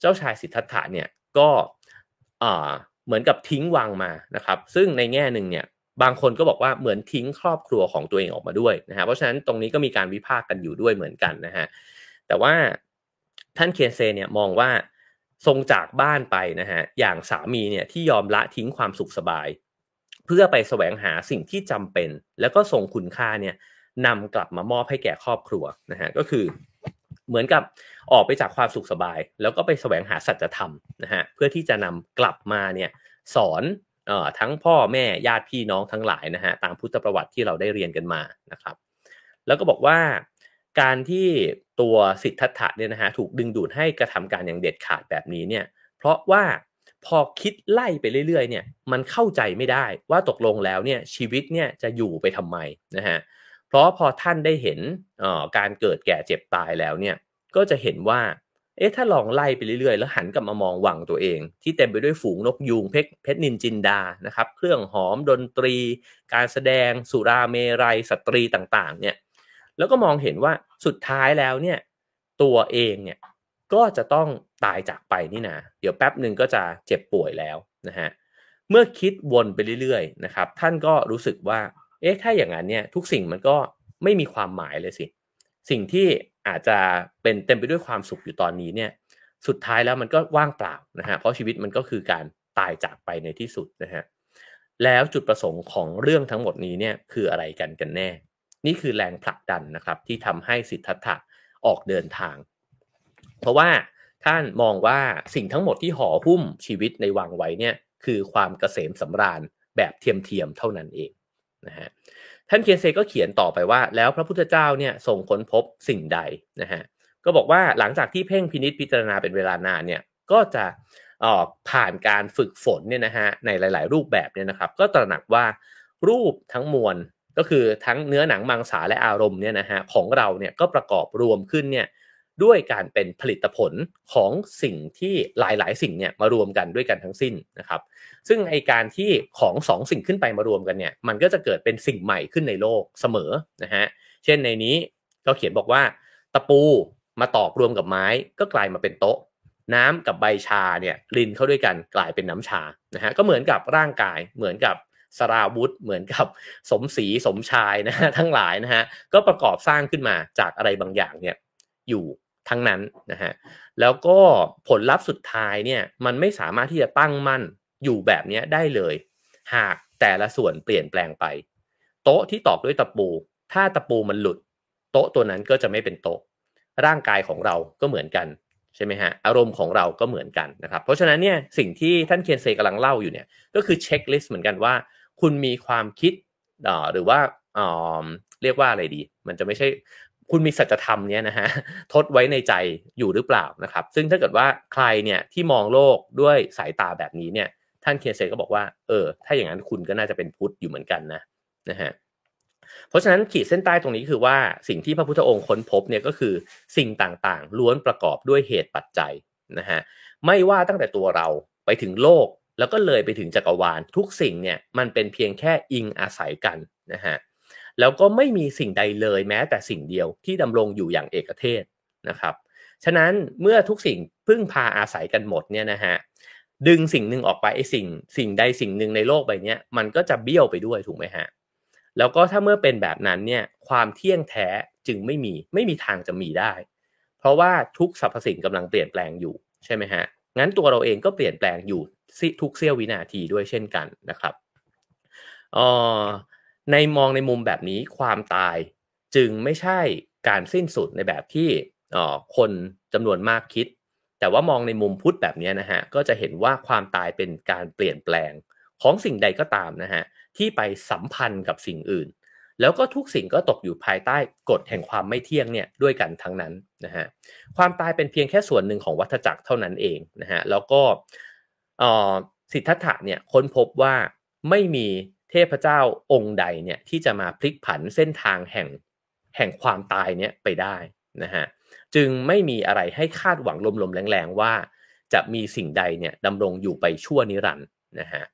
เจ้าชายสิทธัตถะเนี่ยก็เหมือนกับทิ้งวังมานะครับ ซึ่งในแง่หนึ่งเนี่ยบางคนก็บอกว่าเหมือนทิ้งครอบครัวของตัวเองออกมาด้วยนะฮะเพราะฉะนั้นตรงนี้ก็มีการวิพากษ์กันอยู่ด้วยเหมือนกันนะฮะแต่ว่าท่านเคียนเซเนี่ยมองว่าทรงจากบ้านไปนะฮะอย่างสามีเนี่ยที่ยอมละทิ้งความสุขสบาย เพื่อไปแสวงหาสิ่งที่จำเป็น แล้วก็ทรงคุณค่าเนี่ยนำกลับมามอบให้แก่ครอบครัวนะฮะก็คือเหมือนกับออกไปจากความสุขสบาย แล้วก็ไปแสวงหาสัจธรรมนะฮะเพื่อที่จะนำกลับมาเนี่ยสอนเอ่อทั้งพ่อแม่ญาติพี่น้องทั้งหลายนะฮะตามพุทธประวัติที่เราได้เรียนกันมานะครับ แล้วก็บอกว่าการที่ตัวสิทธัตถะเนี่ยนะฮะถูกดึงดูดให้กระทำการอย่างเด็ดขาดแบบนี้เนี่ยเพราะว่า พอคิดไล่ไปเรื่อยๆเนี่ยมันเข้าใจไม่ได้ว่าตกลงแล้วเนี่ยชีวิตเนี่ยจะอยู่ไปทำไมนะฮะเพราะพอท่านได้เห็นการเกิดแก่เจ็บตายแล้วเนี่ยก็จะเห็นว่าเอ๊ะถ้าลองไล่ไปเรื่อยๆ แล้วหันกลับมามองวังตัวเอง ที่เต็มไปด้วยฝูงนกยูงเพชรเพชรนินจินดานะครับเครื่องหอมดนตรี การแสดง สุราเมรัยสตรีต่างๆเนี่ยแล้วก็มองเห็นว่าสุดท้ายแล้วเนี่ยตัวเองเนี่ย ก็จะต้องตายจากไปนี่นะเดี๋ยวแป๊บหนึ่งก็จะเจ็บป่วยแล้วนะฮะเมื่อคิดวนไปเรื่อยๆนะครับ ท่านก็รู้สึกว่า เอ๊ะถ้าอย่างนั้นเนี่ยทุกสิ่งมันก็ไม่มีความหมายเลยสิ สิ่งที่อาจจะเป็นเต็มไปด้วยความสุขอยู่ตอนนี้เนี่ย สุดท้ายแล้วมันก็ว่างเปล่านะฮะเพราะชีวิตมันก็คือการตายจากไปในที่สุดนะฮะแล้วจุดประสงค์ของเรื่องทั้งหมดนี้เนี่ยคืออะไรกันกันแน่ นี่คือแรงผลักดันนะครับที่ทำให้สิทธัตถะออกเดินทาง เพราะว่าท่านมองว่าสิ่งทั้งหมดที่ห่อหุ้มชีวิตในวังไว้เนี่ยคือความเกษมสำราญแบบเทียมๆเท่านั้นเองนะฮะท่านเคียนเซก็เขียนต่อไปว่า แล้วพระพุทธเจ้าเนี่ยทรงค้นพบสิ่งใดนะฮะก็บอกว่าหลังจากที่เพ่งพินิษพิจารณาเป็นเวลานานเนี่ยก็จะออกผ่านการฝึกฝนเนี่ยนะฮะในหลาย ๆ รูปแบบเนี่ยนะครับ ก็ตระหนักว่ารูปทั้งมวลก็คือทั้งเนื้อหนังมังสาและอารมณ์เนี่ยนะฮะของเราเนี่ยก็ประกอบรวมขึ้นเนี่ย ด้วยการเป็นผลิตผลของสิ่งที่หลาย ๆ สิ่งเนี่ยมารวมกันด้วยกันทั้งสิ้นนะครับ ซึ่งไอการที่ของสองสิ่งขึ้นไปมารวมกันเนี่ย มันก็จะเกิดเป็นสิ่งใหม่ขึ้นในโลกเสมอนะฮะ เช่นในนี้ก็เขียนบอกว่า ตะปูมาตอกรวมกับไม้ก็กลายมาเป็นโต๊ะ น้ำกับใบชาเนี่ยลินเข้าด้วยกันกลายเป็นน้ำชานะฮะก็เหมือนกับร่างกายเหมือนกับสราวุธเหมือนกับสมศรีสมชายนะฮะทั้งหลายนะฮะก็ประกอบสร้างขึ้นมาจากอะไรบางอย่างเนี่ยอยู่ ทั้งนั้นนะฮะแล้วก็ผลลัพธ์สุดท้ายเนี่ยมันไม่สามารถที่จะตั้งมั่นอยู่แบบนี้ได้เลย หากแต่ละส่วนเปลี่ยนแปลงไป โต๊ะที่ตอกด้วยตะปู ถ้าตะปูมันหลุด โต๊ะตัวนั้นก็จะไม่เป็นโต๊ะ ร่างกายของเราก็เหมือนกันใช่ไหมฮะอารมณ์ของเราก็เหมือนกันนะครับเพราะฉะนั้นเนี่ยสิ่งที่ท่านเคียนเซกำลังเล่าอยู่เนี่ยก็คือเช็คลิสต์เหมือนกันว่า คุณมีความคิดหรือว่าเรียกว่าอะไรดี มันจะไม่ใช่ คุณมีสัจธรรมเนี้ยนะฮะทดไว้ในใจอยู่หรือเปล่านะครับ ซึ่งถ้าเกิดว่าใครเนี่ยที่มองโลกด้วยสายตาแบบนี้เนี่ย ท่านเคียเซก็บอกว่าเออ ถ้าอย่างนั้นคุณก็น่าจะเป็นพุทธอยู่เหมือนกันนะนะฮะเพราะฉะนั้นขีดเส้นใต้ตรงนี้คือว่าสิ่งที่พระพุทธองค์ค้นพบเนี่ยก็คือสิ่งต่างๆ ล้วนประกอบด้วยเหตุปัจจัยนะฮะไม่ว่าตั้งแต่ตัวเราไปถึงโลกแล้วก็เลยไปถึงจักรวาลทุกสิ่งเนี่ยมันเป็นเพียงแค่อิงอาศัยกันนะฮะ แล้วก็ไม่มีสิ่งใดเลยแม้แต่สิ่งเดียวที่ดำรงอยู่อย่างเอกเทศนะครับฉะนั้นเมื่อทุกสิ่งพึ่งพาอาศัยกันหมดเนี่ยนะฮะดึงสิ่งหนึ่งออกไปไอ้สิ่ง สิ่งใดสิ่งหนึ่งในโลกใบนี้มันก็จะเบี้ยวไปด้วยถูกไหมฮะแล้วก็ถ้าเมื่อเป็นแบบนั้นเนี่ยความเที่ยงแท้จึงไม่มีไม่มีทางจะมีได้ เพราะว่าทุกสรรพสิ่งกำลังเปลี่ยนแปลงอยู่ใช่ไหมฮะงั้นตัวเราเองก็เปลี่ยนแปลงอยู่ทุกเสี้ยววินาทีด้วยเช่นกันนะครับออ ในมองในมุมแบบนี้ความตายจึงไม่ใช่การสิ้นสุดในแบบที่คนจำนวนมากคิด แต่ว่ามองในมุมพุทธแบบนี้นะฮะก็จะเห็นว่าความตายเป็นการเปลี่ยนแปลงของสิ่งใดก็ตามนะฮะที่ไปสัมพันธ์กับสิ่งอื่น แล้วก็ทุกสิ่งก็ตกอยู่ภายใต้กฎแห่งความไม่เที่ยงเนี่ยด้วยกันทั้งนั้นนะฮะความตายเป็นเพียงแค่ส่วนหนึ่งของวัฏจักรเท่านั้นเองนะฮะแล้วก็สิทธัตถะเนี่ยค้นพบว่าไม่มี ทพเจ้าองค์ใดเนี่ยที่จะมาพลิกผันเส้นทางแห่งแห่งความตายเนี่ยไปได้นะฮะจึงไม่มีอะไรให้คาดหวังลมๆแรงๆว่า จะมีสิ่งใดเนี่ยดำรงอยู่ไปชั่วนิรันด์นะฮะ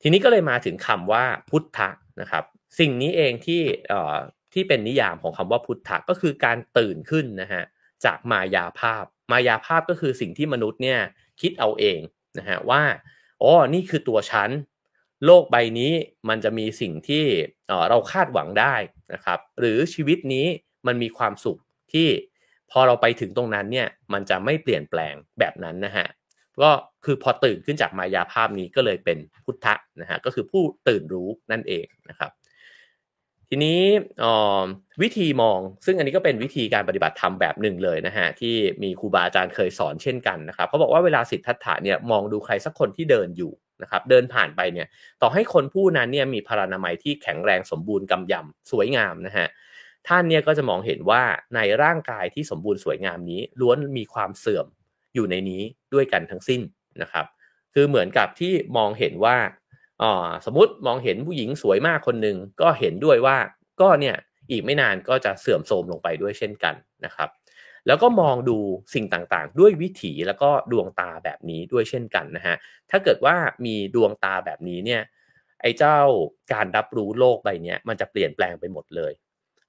ทีนี้ก็เลยมาถึงคำว่าพุทธะนะครับ สิ่งนี้เองที่เอ่อที่เป็นนิยามของคำว่าพุทธะก็คือการตื่นขึ้นนะฮะจากมายาภาพ มายาภาพก็คือสิ่งที่มนุษย์เนี่ยคิดเอาเองนะฮะว่าอ๋อนี่คือตัวฉัน โลกใบนี้มันจะมีสิ่งที่เราคาดหวังได้นะครับ หรือชีวิตนี้มันมีความสุขที่พอเราไปถึงตรงนั้นเนี่ยมันจะไม่เปลี่ยนแปลงแบบนั้นนะฮะก็คือพอตื่นขึ้นจากมายาภาพนี้ก็เลยเป็นพุทธะนะฮะก็คือผู้ตื่นรู้นั่นเองนะครับทีนี้วิธีมองซึ่งอันนี้ก็เป็นวิธีการปฏิบัติธรรมแบบหนึ่งเลยนะฮะที่มีครูบาอาจารย์เคยสอนเช่นกันนะครับเขาบอกว่าเวลาสิทธัตถะเนี่ยมองดูใครสักคนที่เดินอยู่ นะครับเดินผ่านไปเนี่ยต่อให้คนผู้นั้นเนี่ยมีพรานามัยที่แข็งแรงสมบูรณ์กำยำสวยงามนะฮะท่านเนี่ยก็จะมองเห็นว่าในร่างกายที่สมบูรณ์สวยงามนี้ล้วนมีความเสื่อมอยู่ในนี้ด้วยกันทั้งสิ้นนะครับ คือเหมือนกับที่มองเห็นว่าอ๋อสมมติมองเห็นผู้หญิงสวยมากคนหนึ่งก็เห็นด้วยว่าก็เนี่ยอีกไม่นานก็จะเสื่อมโทรมลงไปด้วยเช่นกันนะครับ แล้วก็มองดูสิ่งต่างๆ ด้วยวิถีแล้วก็ดวงตาแบบนี้ด้วยเช่นกันนะฮะถ้าเกิดว่ามีดวงตาแบบนี้เนี่ยไอ้เจ้าการรับรู้โลกใบนี้มันจะเปลี่ยนแปลงไปหมดเลย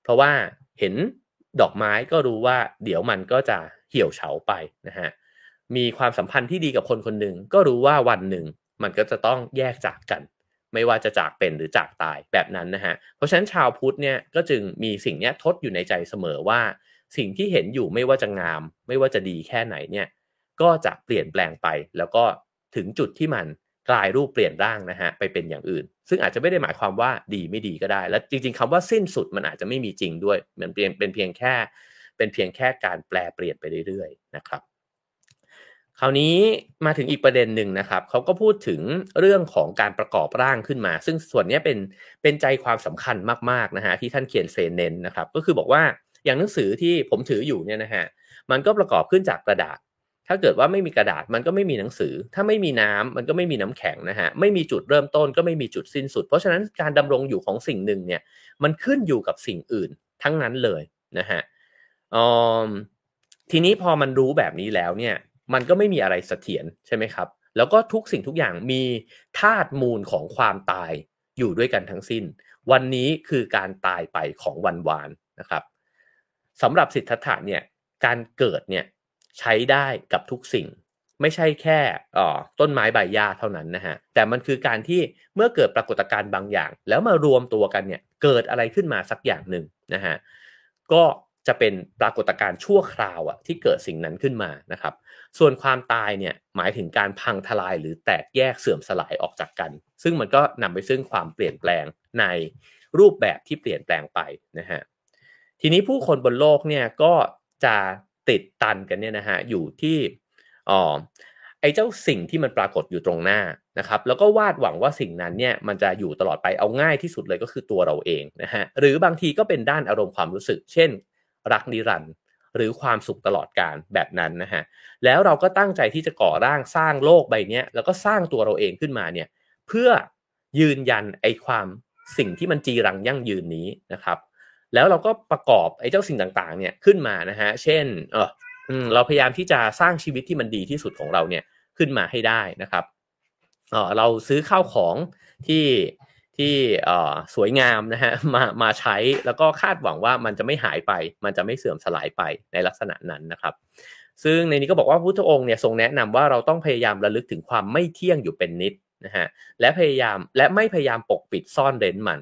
เพราะว่าเห็นดอกไม้ก็รู้ว่าเดี๋ยวมันก็จะเหี่ยวเฉาไปนะฮะมีความสัมพันธ์ที่ดีกับคนคนหนึ่งก็รู้ว่าวันหนึ่งมันก็จะต้องแยกจากกัน ไม่ว่าจะจากเป็นหรือจากตายแบบนั้นนะฮะเพราะฉะนั้นชาวพุทธเนี่ยก็จึงมีสิ่งนี้ทดอยู่ในใจเสมอว่า สิ่งที่เห็นอยู่ไม่ว่าจะงาม ไม่ว่าจะดีแค่ไหนเนี่ยก็จะเปลี่ยนแปลงไป แล้วก็ถึงจุดที่มันกลายรูปเปลี่ยนร่างนะฮะไปเป็นอย่างอื่น ซึ่งอาจจะไม่ได้หมายความว่าดีไม่ดีก็ได้ และจริง ๆคำว่าสิ้นสุดมันอาจจะไม่มีจริงด้วยมันเป็นเป็นเพียงแค่ เป็นเพียงแค่การแปลเปลี่ยนไปเรื่อยๆนะครับคราวนี้มาถึงอีกประเด็นหนึ่งนะครับเขาก็พูดถึงเรื่องของการประกอบร่างขึ้นมา ซึ่งส่วนนี้เป็นเป็นใจความสำคัญมากๆนะฮะที่ท่านเขียนเซนเน้นนะครับ ก็คือบอกว่า อย่างหนังสือที่ผมถืออยู่เนี่ยนะฮะมันก็ประกอบขึ้นจากกระดาษ ถ้าเกิดว่าไม่มีกระดาษมันก็ไม่มีหนังสือ ถ้าไม่มีน้ำมันก็ไม่มีน้ำแข็งนะฮะไม่มีจุดเริ่มต้นก็ไม่มีจุดสิ้นสุด เพราะฉะนั้นการดำรงอยู่ของสิ่งหนึ่งเนี่ยมันขึ้นอยู่กับสิ่งอื่นทั้งนั้นเลยนะฮะทีนี้พอมันรู้แบบนี้แล้วเนี่ยมันก็ไม่มีอะไรเสถียรใช่ไหมครับ แล้วก็ทุกสิ่งทุกอย่างมีธาตุมูลของความตายอยู่ด้วยกันทั้งสิ้น วันนี้คือการตายไปของวันวานนะครับ สำหรับสิทธัตถะเนี่ยการเกิดเนี่ยใช้ได้กับทุกสิ่ง ไม่ใช่แค่ต้นไม้ใบหญ้าเท่านั้นนะฮะแต่มันคือการที่เมื่อเกิดปรากฏการณ์บางอย่าง แล้วมารวมตัวกันเนี่ยเกิดอะไรขึ้นมาสักอย่างหนึ่งนะฮะก็จะเป็นปรากฏการณ์ชั่วคราวอะที่เกิดสิ่งนั้นขึ้นมานะครับ ส่วนความตายเนี่ยหมายถึงการพังทลายหรือแตกแยกเสื่อมสลายออกจากกัน ซึ่งมันก็นำไปซึ่งความเปลี่ยนแปลงในรูปแบบที่เปลี่ยนแปลงไปนะฮะ ทีนี้ผู้คนบนโลกเนี่ยก็จะติดตันกันเนี่ยนะฮะอยู่ที่อ๋อไอ้เจ้าสิ่งที่มันปรากฏอยู่ตรงหน้านะครับ แล้วก็วาดหวังว่าสิ่งนั้นเนี่ยมันจะอยู่ตลอดไปเอาง่ายที่สุดเลยก็คือตัวเราเองนะฮะหรือบางทีก็เป็นด้านอารมณ์ความรู้สึก เช่น รักนิรันดร์หรือความสุขตลอดการแบบนั้นนะฮะแล้วเราก็ตั้งใจที่จะก่อร่างสร้างโลกใบนี้แล้วก็สร้างตัวเราเองขึ้นมาเนี่ยเพื่อยืนยันไอ้ความสิ่งที่มันจีรังยั่งยืนนี้นะครับ แล้วเราก็ประกอบไอ้เจ้าสิ่งต่างๆ เนี่ยขึ้นมานะฮะ เช่น เออเราพยายามที่จะสร้างชีวิตที่มันดีที่สุดของเราเนี่ยขึ้นมาให้ได้นะครับเออเราซื้อข้าวของที่ที่สวยงามนะฮะมามาใช้แล้วก็คาดหวังว่ามันจะไม่หายไป มันจะไม่เสื่อมสลายไปในลักษณะนั้นนะครับ ซึ่งในนี้ก็บอกว่าพุทธองค์เนี่ยทรงแนะนำว่าเราต้องพยายามระลึกถึงความไม่เที่ยงอยู่เป็นนิดนะฮะและพยายามและไม่พยายามปกปิดซ่อนเร้นมัน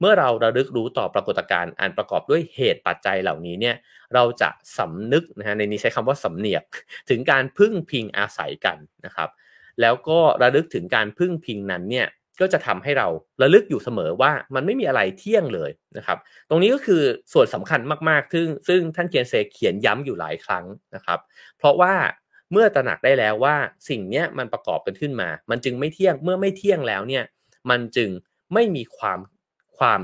เมื่อเราระลึกรู้ต่อปรากฏการณ์อันประกอบด้วยเหตุปัจจัยเหล่านี้เนี่ยเราจะสำนึกนะฮะในนี้ใช้คำว่าสำเนียก ถึงการพึ่งพิงอาศัยกันนะครับ แล้วก็ระลึกถึงการพึ่งพิงนั้นเนี่ยก็จะทำให้เราระลึกอยู่เสมอว่ามันไม่มีอะไรเที่ยงเลยนะครับ ตรงนี้ก็คือส่วนสำคัญมากๆ ซึ่งซึ่งท่านเคียนเซเขียนย้ำอยู่หลายครั้งนะครับ เพราะว่าเมื่อตระหนักได้แล้วว่าสิ่งนี้มันประกอบกันขึ้นมา มันจึงไม่เที่ยงเมื่อไม่เที่ยงแล้วเนี่ยมันจึงไม่มีความ ความ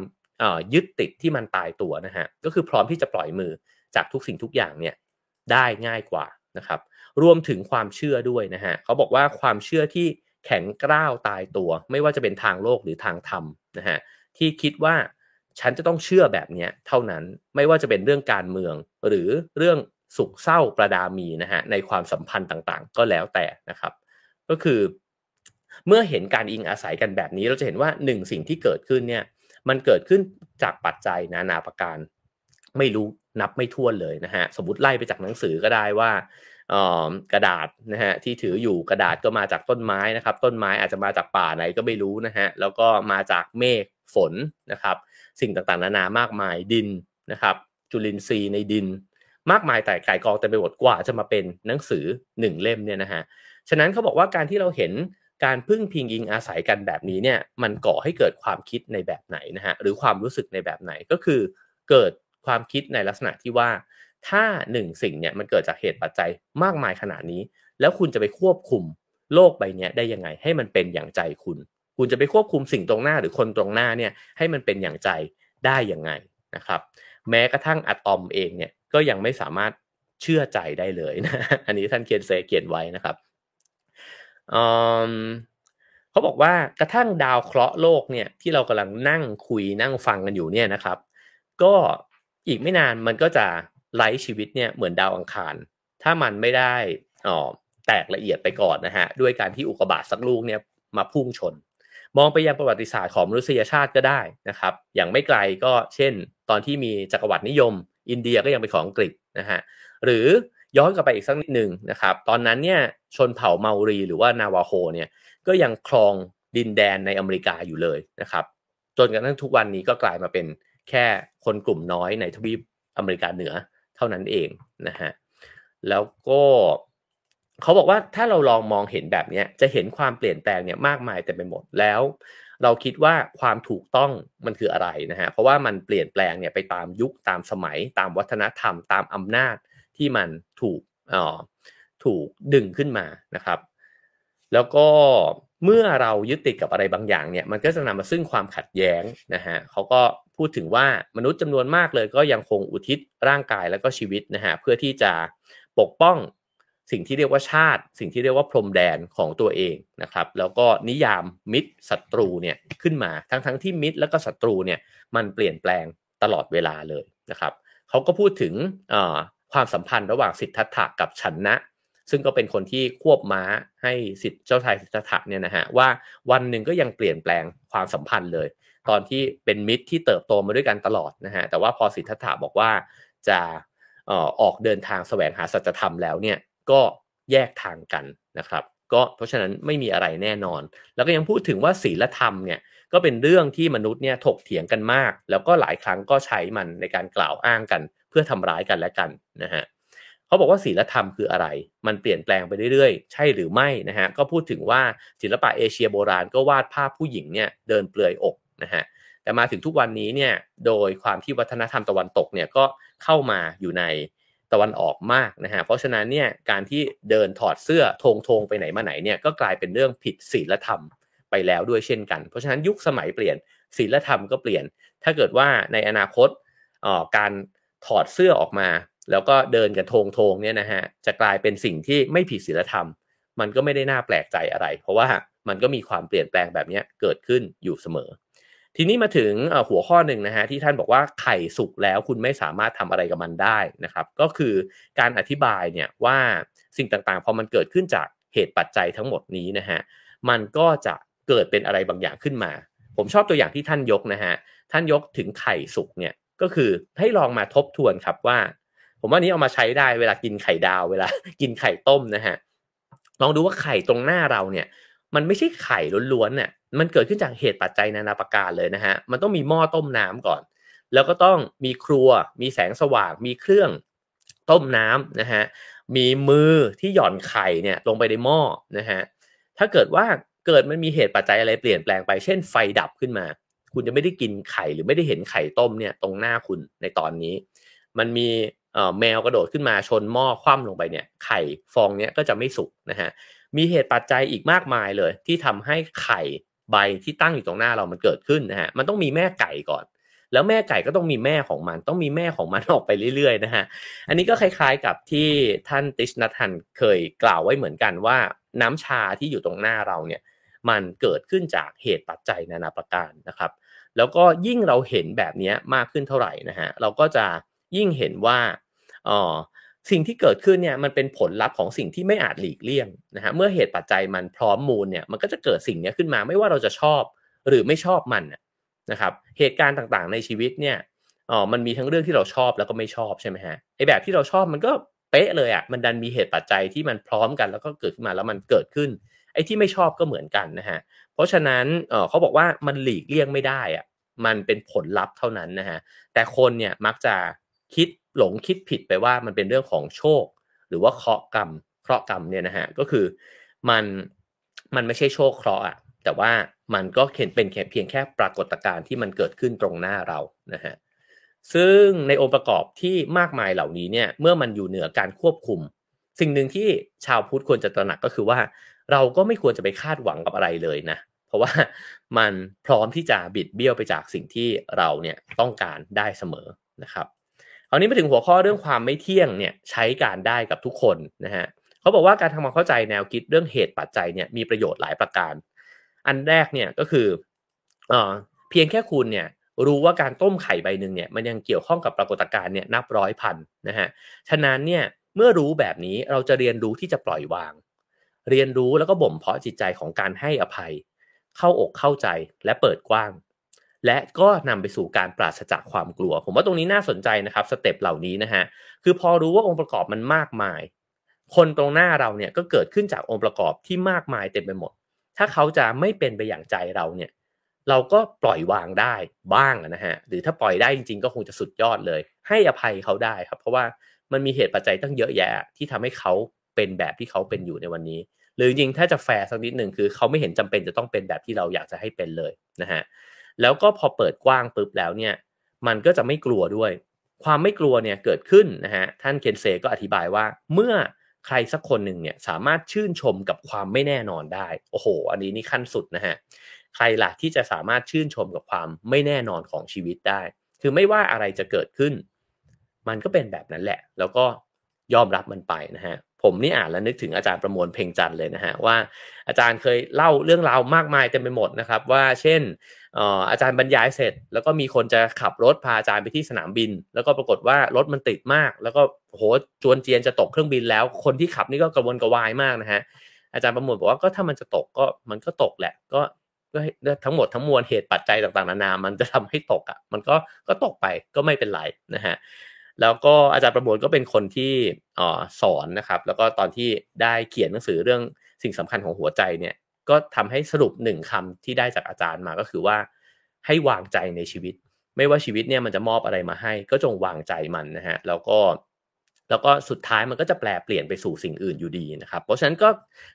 ยึดติดที่มันตายตัวนะฮะก็คือพร้อมที่จะปล่อยมือจากทุกสิ่งทุกอย่างเนี่ยได้ง่ายกว่านะครับรวมถึงความเชื่อด้วยนะฮะเขาบอกว่าความเชื่อที่แข็งกร้าวตายตัว ไม่ว่าจะเป็นทางโลกหรือทางธรรมนะฮะที่คิดว่าฉันจะต้องเชื่อแบบนี้เท่านั้นไม่ว่าจะเป็นเรื่องการเมือง หรือเรื่องสุขเศร้าประดามีนะฮะในความสัมพันธ์ต่างๆ ก็แล้วแต่นะครับ ก็คือ เมื่อเห็นการอิงอาศัยกันแบบนี้เราจะเห็นว่าหนึ่งสิ่งที่เกิดขึ้นเนี่ย มันเกิดขึ้นจากปัจจัยนานาประการ ไม่รู้นับไม่ถ้วนเลยนะฮะสมมติไล่ไปจากหนังสือก็ได้ว่ากระดาษนะฮะที่ถืออยู่กระดาษก็มาจากต้นไม้นะครับ ต้นไม้อาจจะมาจากป่าไหนก็ไม่รู้นะฮะแล้วก็มาจากเมฆฝนนะครับ สิ่งต่างๆ นานามากมายดินนะครับ จุลินทรีย์ในดิน มากมายแต่ไก่กองแต่ไปหมดกว่าจะมาเป็นหนังสือหนึ่งเล่มเนี่ยนะฮะฉะนั้นเขาบอกว่าการที่เราเห็น การพึ่งพิงอิงอาศัยกันแบบนี้เนี่ยมันก่อให้เกิดความคิดในแบบไหนนะฮะหรือความรู้สึกในแบบไหนก็คือ เกิดความคิดในลักษณะที่ว่า ถ้าหนึ่งสิ่งเนี่ยมันเกิดจากเหตุปัจจัยมากมายขนาดนี้ แล้วคุณจะไปควบคุมโลกใบนี้ได้ยังไง ให้มันเป็นอย่างใจคุณ คุณจะไปควบคุมสิ่งตรงหน้าหรือคนตรงหน้าเนี่ยให้มันเป็นอย่างใจได้ยังไงนะครับแม้กระทั่งอะตอมเองเนี่ยก็ยังไม่สามารถเชื่อใจได้เลยนะอันนี้ท่านเคียนเซเขียนไว้นะครับ เขาบอกว่ากระทั่งดาวเคราะห์โลกเนี่ยที่เรากำลังนั่งคุยนั่งฟังกันอยู่เนี่ยนะครับ ก็อีกไม่นานมันก็จะไลฟ์ชีวิตเนี่ยเหมือนดาวอังคาร ถ้ามันไม่ได้อ๋อแตกละเอียดไปก่อนนะฮะด้วยการที่อุกกาบาตสักลูกเนี่ยมาพุ่งชน มองไปยังประวัติศาสตร์ของมนุษยชาติก็ได้นะครับ อย่างไม่ไกลก็เช่น ตอนที่มีจักรวรรดินิยม อินเดียก็ยังเป็นของอังกฤษนะฮะหรือ ย้อนกลับไปอีกสักนิดหนึ่งนะครับ ตอนนั้นเนี่ยชนเผ่าเมารีหรือว่านาวาโฮเนี่ยก็ยังครองดินแดนในอเมริกาอยู่เลยนะครับ จนกระทั่งทุกวันนี้ก็กลายมาเป็นแค่คนกลุ่มน้อยในทวีปอเมริกาเหนือเท่านั้นเองนะฮะแล้วก็เขาบอกว่าถ้าเราลองมองเห็นแบบนี้จะเห็นความเปลี่ยนแปลงเนี่ยมากมายแต่ไปหมดแล้ว เราคิดว่าความถูกต้องมันคืออะไรนะฮะเพราะว่ามันเปลี่ยนแปลงเนี่ยไปตามยุคตามสมัย ตามวัฒนธรรม ตามอำนาจ ที่มันถูกอ่อถูกดึงขึ้นมานะครับ แล้วก็เมื่อเรายึดติดกับอะไรบางอย่างเนี่ย มันก็จะนำมาซึ่งความขัดแย้งนะฮะเขาก็พูดถึงว่ามนุษย์จำนวนมากเลย ก็ยังคงอุทิศร่างกายแล้วก็ชีวิตนะฮะเพื่อที่จะปกป้องสิ่งที่เรียกว่าชาติ สิ่งที่เรียกว่าพรมแดนของตัวเองนะครับ แล้วก็นิยามมิตรศัตรูเนี่ยขึ้นมาทั้งๆทที่มิตรแล้วก็ศัตรูเนี่ยมันเปลี่ยนแปลงตลอดเวลาเลยนะครับเขาก็พูดถึง ความสัมพันธ์ระหว่างสิทธัตถะกับชันนะ ซึ่งก็เป็นคนที่ควบม้าให้สิทธิเจ้าชายสิทธัตถะเนี่ยนะฮะว่าวันหนึ่งก็ยังเปลี่ยนแปลงความสัมพันธ์เลย ตอนที่เป็นมิตรที่เติบโตมาด้วยกันตลอดนะฮะแต่ว่าพอสิทธัตถะบอกว่าจะออกเดินทางแสวงหาสัจธรรมแล้วเนี่ยก็แยกทางกันนะครับ ก็เพราะฉะนั้นไม่มีอะไรแน่นอน แล้วก็ยังพูดถึงว่าศีลธรรมเนี่ยก็เป็นเรื่องที่มนุษย์เนี่ยถกเถียงกันมาก แล้วก็หลายครั้งก็ใช้มันในการกล่าวอ้างกัน เพื่อทำร้ายกันและกันนะฮะเขาบอกว่าศีลธรรมคืออะไร มันเปลี่ยนแปลงไปเรื่อยๆ ใช่หรือไม่นะฮะก็พูดถึงว่าศิลปะเอเชียโบราณก็วาดภาพผู้หญิงเนี่ยเดินเปลือยอกนะฮะแต่มาถึงทุกวันนี้เนี่ยโดยความที่วัฒนธรรมตะวันตกเนี่ยก็เข้ามาอยู่ในตะวันออกมากนะฮะเพราะฉะนั้นเนี่ยการที่เดินถอดเสื้อทงทงไปไหนมาไหนเนี่ยก็กลายเป็นเรื่องผิดศีลธรรมไปแล้วด้วยเช่นกัน เพราะฉะนั้นยุคสมัยเปลี่ยนศีลธรรมก็เปลี่ยน ถ้าเกิดว่าในอนาคตการ ถอดเสื้อออกมา แล้วก็เดินกันโทงโทงเนี่ยนะฮะจะกลายเป็นสิ่งที่ไม่ผิดศีลธรรม มันก็ไม่ได้น่าแปลกใจอะไร เพราะว่ามันก็มีความเปลี่ยนแปลงแบบนี้เกิดขึ้นอยู่เสมอ ทีนี้มาถึงหัวข้อหนึ่งนะฮะที่ท่านบอกว่าไข่สุกแล้วคุณไม่สามารถทำอะไรกับมันได้นะครับ ก็คือการอธิบายเนี่ยว่าสิ่งต่างๆพอมันเกิดขึ้นจากเหตุปัจจัยทั้งหมดนี้นะฮะมันก็จะเกิดเป็นอะไรบางอย่างขึ้นมา ผมชอบตัวอย่างที่ท่านยกนะฮะท่านยกถึงไข่สุกเนี่ย ก็คือให้ลองมาทบทวนครับว่า ผมว่านี้เอามาใช้ได้เวลากินไข่ดาวเวลา กินไข่ต้มนะฮะลองดูว่าไข่ตรงหน้าเราเนี่ย มันไม่ใช่ไข่ล้วนๆเนี่ยมันเกิดขึ้นจากเหตุปัจจัยนานาประการเลยนะฮะมันต้องมีหม้อต้มน้ำก่อน แล้วก็ต้องมีครัว มีแสงสว่าง มีเครื่องต้มน้ำนะฮะมีมือที่หย่อนไข่เนี่ยลงไปในหม้อนะฮะถ้าเกิดว่าเกิดมันมีเหตุปัจจัยอะไรเปลี่ยนแปลงไป เช่นไฟดับขึ้นมา คุณจะไม่ได้กินไข่หรือไม่ได้เห็นไข่ต้มเนี่ยตรงหน้าคุณในตอนนี้ มันมีแมวกระโดดขึ้นมาชนหม้อคว่ำลงไปเนี่ยไข่ฟองเนี้ยก็จะไม่สุกนะฮะมีเหตุปัจจัยอีกมากมายเลย ที่ทำให้ไข่ใบที่ตั้งอยู่ตรงหน้าเรามันเกิดขึ้นนะฮะมันต้องมีแม่ไก่ก่อน แล้วแม่ไก่ก็ต้องมีแม่ของมัน ต้องมีแม่ของมันออกไปเรื่อยๆนะฮะอันนี้ก็คล้ายๆกับที่ท่านติชนัทันเคยกล่าวไว้เหมือนกันว่าน้ำชาที่อยู่ตรงหน้าเราเนี่ย มันเกิดขึ้นจากเหตุปัจจัยนานาประการนะครับ แล้วก็ยิ่งเราเห็นแบบนี้มากขึ้นเท่าไหร่นะฮะเราก็จะยิ่งเห็นว่าอ๋อสิ่งที่เกิดขึ้นเนี่ยมันเป็นผลลัพธ์ของสิ่งที่ไม่อาจหลีกเลี่ยงนะฮะเมื่อเหตุปัจจัยมันพร้อมมูลเนี่ยมันก็จะเกิดสิ่งนี้ขึ้นมาไม่ว่าเราจะชอบหรือไม่ชอบมันนะครับเหตุการณ์ต่างๆในชีวิตเนี่ยอ๋อมันมีทั้งเรื่องที่เราชอบแล้วก็ไม่ชอบใช่ไหมฮะไอแบบที่เราชอบมันก็เป๊ะเลยอะมันดันมีเหตุปัจจัยที่มันพร้อมกันแล้วก็เกิดขึ้นมาแล้วมันเกิดขึ้น อ้ที่ไม่ชอบก็เหมือนกันนะฮะเพราะฉะนั้นเขาบอกว่ามันหลีกเลี่ยงไม่ได้อะมันเป็นผลลัพธ์เท่านั้นนะฮะแต่คนเนี่ยมักจะคิดหลงคิดผิดไปว่ามันเป็นเรื่องของโชค หรือว่าเคราะห์กรรมเคราะห์กรรมเนี่ยนะฮะก็คือมันมันไม่ใช่โชคเคราะห์อะแต่ว่ามันก็เเป็นเพียงแค่ปรากฏการณ์ที่มันเกิดขึ้นตรงหน้าเรานะฮะซึ่งในองค์ประกอบที่มากมายเหล่านี้เนี่ยเมื่อมันอยู่เหนือการควบคุม สิ่งหนึ่งที่ชาวพุทธควรจะตระหนักก็คือว่า เราก็ไม่ควรจะไปคาดหวังกับอะไรเลยนะ เพราะว่ามันพร้อมที่จะบิดเบี้ยวไปจากสิ่งที่เราเนี่ยต้องการได้เสมอนะครับครานี้มาถึงหัวข้อเรื่องความไม่เที่ยงเนี่ยใช้การได้กับทุกคนนะฮะเขาบอกว่าการทำความเข้าใจแนวคิดเรื่องเหตุปัจจัยเนี่ยมีประโยชน์หลายประการ อันแรกเนี่ยก็คือเออเพียงแค่คุณเนี่ยรู้ว่าการต้มไข่ใบหนึ่งเนี่ยมันยังเกี่ยวข้องกับปรากฏการณ์เนี่ยนับร้อยพันนะฮะฉะนั้นเนี่ยเมื่อรู้แบบนี้เราจะเรียนรู้ที่จะปล่อยวาง เรียนรู้แล้วก็บ่มเพาะจิตใจของการให้อภัย เข้าอกเข้าใจและเปิดกว้าง และก็นำไปสู่การปราศจากความกลัว ผมว่าตรงนี้น่าสนใจนะครับสเต็ปเหล่านี้นะฮะคือพอรู้ว่าองค์ประกอบมันมากมาย คนตรงหน้าเราเนี่ยก็เกิดขึ้นจากองค์ประกอบที่มากมายเต็มไปหมด ถ้าเขาจะไม่เป็นไปอย่างใจเราเนี่ยเราก็ปล่อยวางได้บ้างนะฮะหรือถ้าปล่อยได้จริง ๆ ก็คงจะสุดยอดเลย ให้อภัยเขาได้ครับ เพราะว่ามันมีเหตุปัจจัยตั้งเยอะแยะ ที่ทำให้เขาเป็นแบบที่เขาเป็นอยู่ในวันนี้ หรือจริงถ้าจะแฟร์สักนิดหนึ่งคือเขาไม่เห็นจำเป็นจะต้องเป็นแบบที่เราอยากจะให้เป็นเลยนะฮะแล้วก็พอเปิดกว้างปุ๊บแล้วเนี่ยมันก็จะไม่กลัวด้วย ความไม่กลัวเนี่ยเกิดขึ้นนะฮะท่านเคนเซก็อธิบายว่าเมื่อใครสักคนหนึ่งเนี่ยสามารถชื่นชมกับความไม่แน่นอนได้โอ้โห อันนี้นี่ขั้นสุดนะฮะใครล่ะที่จะสามารถชื่นชมกับความไม่แน่นอนของชีวิตได้ คือไม่ว่าอะไรจะเกิดขึ้น มันก็เป็นแบบนั้นแหละ แล้วก็ยอมรับมันไปนะฮะ ผมนี่อ่านแล้วนึกถึงอาจารย์ประมวลเพ่งจันเลยนะฮะว่าอาจารย์เคยเล่าเรื่องราวมากมายเต็มไปหมดนะครับ ว่าเช่นอาจารย์บรรยายเสร็จ แล้วก็มีคนจะขับรถพาอาจารย์ไปที่สนามบิน แล้วก็ปรากฏว่ารถมันติดมาก แล้วก็โหจวนเจียนจะตกเครื่องบินแล้ว คนที่ขับนี่ก็กระวนกระวายมากนะฮะอาจารย์ประมวลบอกว่าก็ถ้ามันจะตกก็มันก็ตกแหละก็ก็ทั้งหมดทั้งมวลเหตุปัจจัยต่างๆนานา มันจะทำให้ตกอะ มันก็ก็ตกไปก็ไม่เป็นไรนะฮะ แล้วก็อาจารย์ประมวลก็เป็นคนที่อสอนนะครับ แล้วก็ตอนที่ได้เขียนหนังสือเรื่องสิ่งสำคัญของหัวใจเนี่ย ก็ทำให้สรุปหนึ่งคำที่ได้จากอาจารย์มาก็คือว่า ให้วางใจในชีวิต ไม่ว่าชีวิตเนี่ยมันจะมอบอะไรมาให้ ก็จงวางใจมันนะฮะแล้วก็ แล้วก็สุดท้ายมันก็จะแปลเปลี่ยนไปสู่สิ่งอื่นอยู่ดีนะครับ เพราะฉะนั้นก็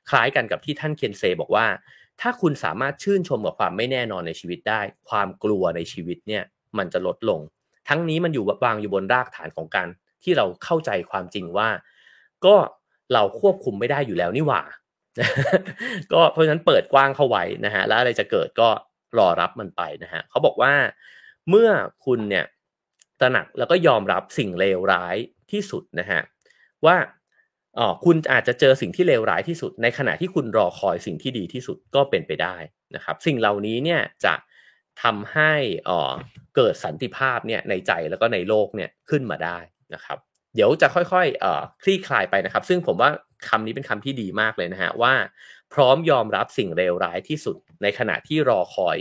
คล้ายกันกับที่ท่านเคนเซบอกว่า ถ้าคุณสามารถชื่นชมกับความไม่แน่นอนในชีวิตได้ ความกลัวในชีวิตเนี่ยมันจะลดลง ทั้งนี้มันอยู่วางอยู่บนรากฐานของการที่เราเข้าใจความจริงว่า ก็เราควบคุมไม่ได้อยู่แล้วนี่หว่า ก็เพราะฉะนั้นเปิดกว้างเข้าไว้นะฮะแล้วอะไรจะเกิดก็รอรับมันไปนะฮะเขาบอกว่าเมื่อคุณเนี่ยตระหนักแล้วก็ยอมรับสิ่งเลวร้ายที่สุดนะฮะว่าอ๋อคุณอาจจะเจอสิ่งที่เลวร้ายที่สุด ในขณะที่คุณรอคอยสิ่งที่ดีที่สุดก็เป็นไปได้นะครับ สิ่งเหล่านี้เนี่ยจะ ทำให้อ่อเกิดสันติภาพเนี่ยในใจแล้วก็ในโลกเนี่ยขึ้นมาได้นะครับ เดี๋ยวจะค่อยๆเอ่อคลี่คลายไปนะครับ ซึ่งผมว่าคำนี้เป็นคำที่ดีมากเลยนะฮะว่า พร้อมยอมรับสิ่งเลวร้ายที่สุด ในขณะที่รอคอย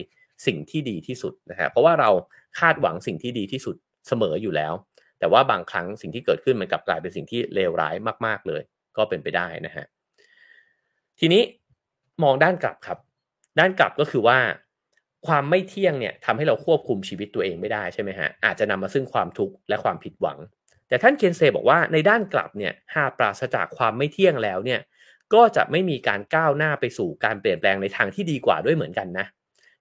สิ่งที่ดีที่สุดนะฮะเพราะว่าเราคาดหวังสิ่งที่ดีที่สุดเสมออยู่แล้ว แต่ว่าบางครั้งสิ่งที่เกิดขึ้นมันกลับกลายเป็นสิ่งที่เลวร้ายมาก ๆเลย ก็เป็นไปได้นะฮะทีนี้มองด้านกลับครับ ด้านกลับก็คือว่า ความไม่เที่ยงเนี่ยทำให้เราควบคุมชีวิตตัวเองไม่ได้ใช่ไหมฮะอาจจะนำมาซึ่งความทุกข์และความผิดหวัง แต่ท่านเคนเซบอกว่าในด้านกลับเนี่ยหากปราศจากความไม่เที่ยงแล้วเนี่ยก็จะไม่มีการก้าวหน้าไปสู่การเปลี่ยนแปลงในทางที่ดีกว่าด้วยเหมือนกันนะ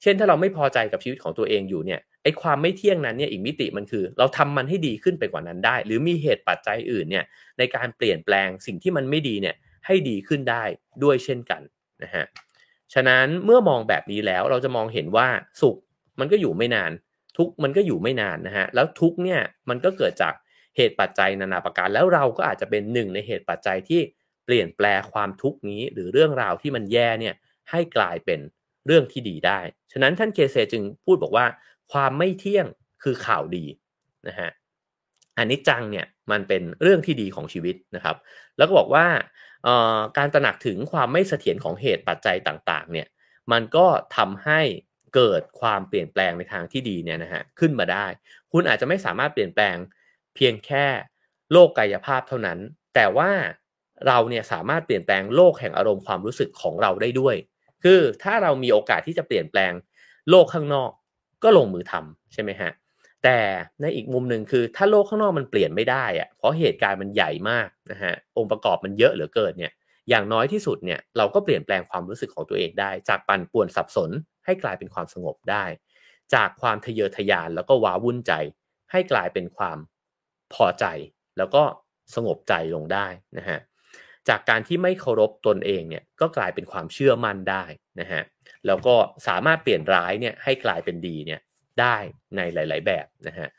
เช่นถ้าเราไม่พอใจกับชีวิตของตัวเองอยู่เนี่ยไอ้ความไม่เที่ยงนั้นเนี่ยอีกมิติมันคือ เราทำมันให้ดีขึ้นไปกว่านั้นได้ หรือมีเหตุปัจจัยอื่นเนี่ยในการเปลี่ยนแปลงสิ่งที่มันไม่ดีเนี่ยให้ดีขึ้นได้ด้วยเช่นกันนะฮะ ฉะนั้นเมื่อมองแบบนี้แล้วเราจะมองเห็นว่าสุขมันก็อยู่ไม่นาน ทุกมันก็อยู่ไม่นานนะฮะแล้วทุกเนี่ยมันก็เกิดจากเหตุปัจจัยนานาประการแล้วเราก็อาจจะเป็นหนึ่งในเหตุปัจจัยที่เปลี่ยนแปลความทุกนี้หรือเรื่องราวที่มันแย่เนี่ยให้กลายเป็นเรื่องที่ดีได้ ฉะนั้นท่านเคเซจึงพูดบอกว่า ความไม่เที่ยงคือข่าวดีนะฮะ อันนี้จังเนี่ยมันเป็นเรื่องที่ดีของชีวิตนะครับ แล้วก็บอกว่าการตระหนักถึงความไม่เสถียรของเหตุปัจจัยต่างๆเนี่ยมันก็ทำให้เกิดความเปลี่ยนแปลงในทางที่ดีเนี่ยนะฮะขึ้นมาได้ คุณอาจจะไม่สามารถเปลี่ยนแปลงเพียงแค่โลกกายภาพเท่านั้น แต่ว่าเราเนี่ยสามารถเปลี่ยนแปลงโลกแห่งอารมณ์ความรู้สึกของเราได้ด้วย คือถ้าเรามีโอกาสที่จะเปลี่ยนแปลงโลกข้างนอกก็ลงมือทำใช่ไหมฮะ แต่ในอีกมุมหนึ่งคือถ้าโลกข้างนอกมันเปลี่ยนไม่ได้อะเพราะเหตุการณ์มันใหญ่มากนะฮะองค์ประกอบมันเยอะเหลือเกินเนี่ยอย่างน้อยที่สุดเนี่ยเราก็เปลี่ยนแปลงความรู้สึกของตัวเองได้ จากปั่นป่วนสับสน ให้กลายเป็นความสงบได้ จากความทะเยอทะยานแล้วก็ว้าวุ่นใจ ให้กลายเป็นความพอใจ แล้วก็สงบใจลงได้นะฮะจากการที่ไม่เคารพตนเองเนี่ยก็กลายเป็นความเชื่อมั่นได้นะฮะแล้วก็สามารถเปลี่ยนร้ายเนี่ยให้กลายเป็นดีเนี่ย ได้ในหลาย ๆ แบบนะฮะ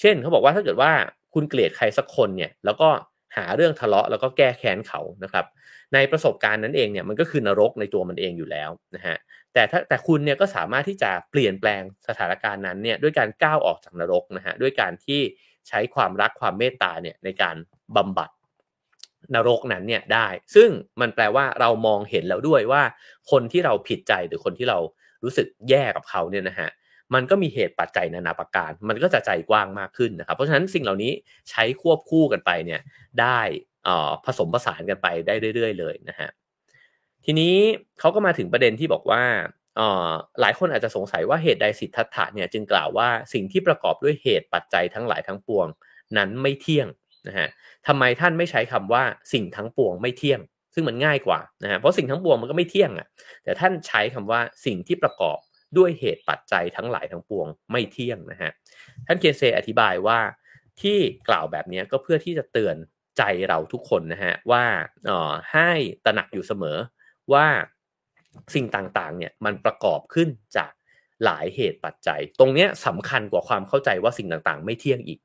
เช่นเขาบอกว่าถ้าเกิดว่าคุณเกลียดใครสักคนเนี่ยแล้วก็หาเรื่องทะเลาะแล้วก็แก้แค้นเขานะครับ ในประสบการณ์นั้นเองเนี่ยมันก็คือนรกในตัวมันเองอยู่แล้วนะฮะแต่ถ้าแต่คุณเนี่ยก็สามารถที่จะเปลี่ยนแปลงสถานการณ์นั้นเนี่ยด้วยการก้าวออกจากนรกนะฮะด้วยการที่ใช้ความรักความเมตตาเนี่ยในการบำบัดนรกนั้นเนี่ยได้ ซึ่งมันแปลว่าเรามองเห็นแล้วด้วยว่า คนที่เราผิดใจหรือคนที่เรารู้สึกแย่กับเขาเนี่ยนะฮะ มันก็มีเหตุปัจจัยนานาประการ มันก็จะใจกว้างมากขึ้นนะครับ เพราะฉะนั้นสิ่งเหล่านี้ใช้ควบคู่กันไปเนี่ยได้ผสมผสานกันไปได้เรื่อย ๆ เลยนะฮะทีนี้เขาก็มาถึงประเด็นที่บอกว่าหลายคนอาจจะสงสัยว่าเหตุใดสิทธัตถะเนี่ยจึงกล่าวว่าสิ่งที่ประกอบด้วยเหตุปัจจัยทั้งหลายทั้งปวงนั้นไม่เที่ยงนะฮะทำไมท่านไม่ใช้คำว่าสิ่งทั้งปวงไม่เที่ยง ซึ่งมันง่ายกว่านะฮะเพราะสิ่งทั้งปวงมันก็ไม่เที่ยงอะแต่ท่านใช้คำว่าสิ่งที่ประกอบ ด้วยเหตุปัจจัยทั้งหลายทั้งปวงไม่เที่ยงนะฮะท่านเกเซอธิบายว่าที่กล่าวแบบนี้ก็เพื่อที่จะเตือนใจเราทุกคนนะฮะว่าออให้ตระหนักอยู่เสมอว่าสิ่งต่างๆเนี่ยมันประกอบขึ้นจากหลายเหตุปัจจัย ตรงนี้สำคัญกว่าความเข้าใจว่าสิ่งต่างๆ ไม่เที่ยงอีก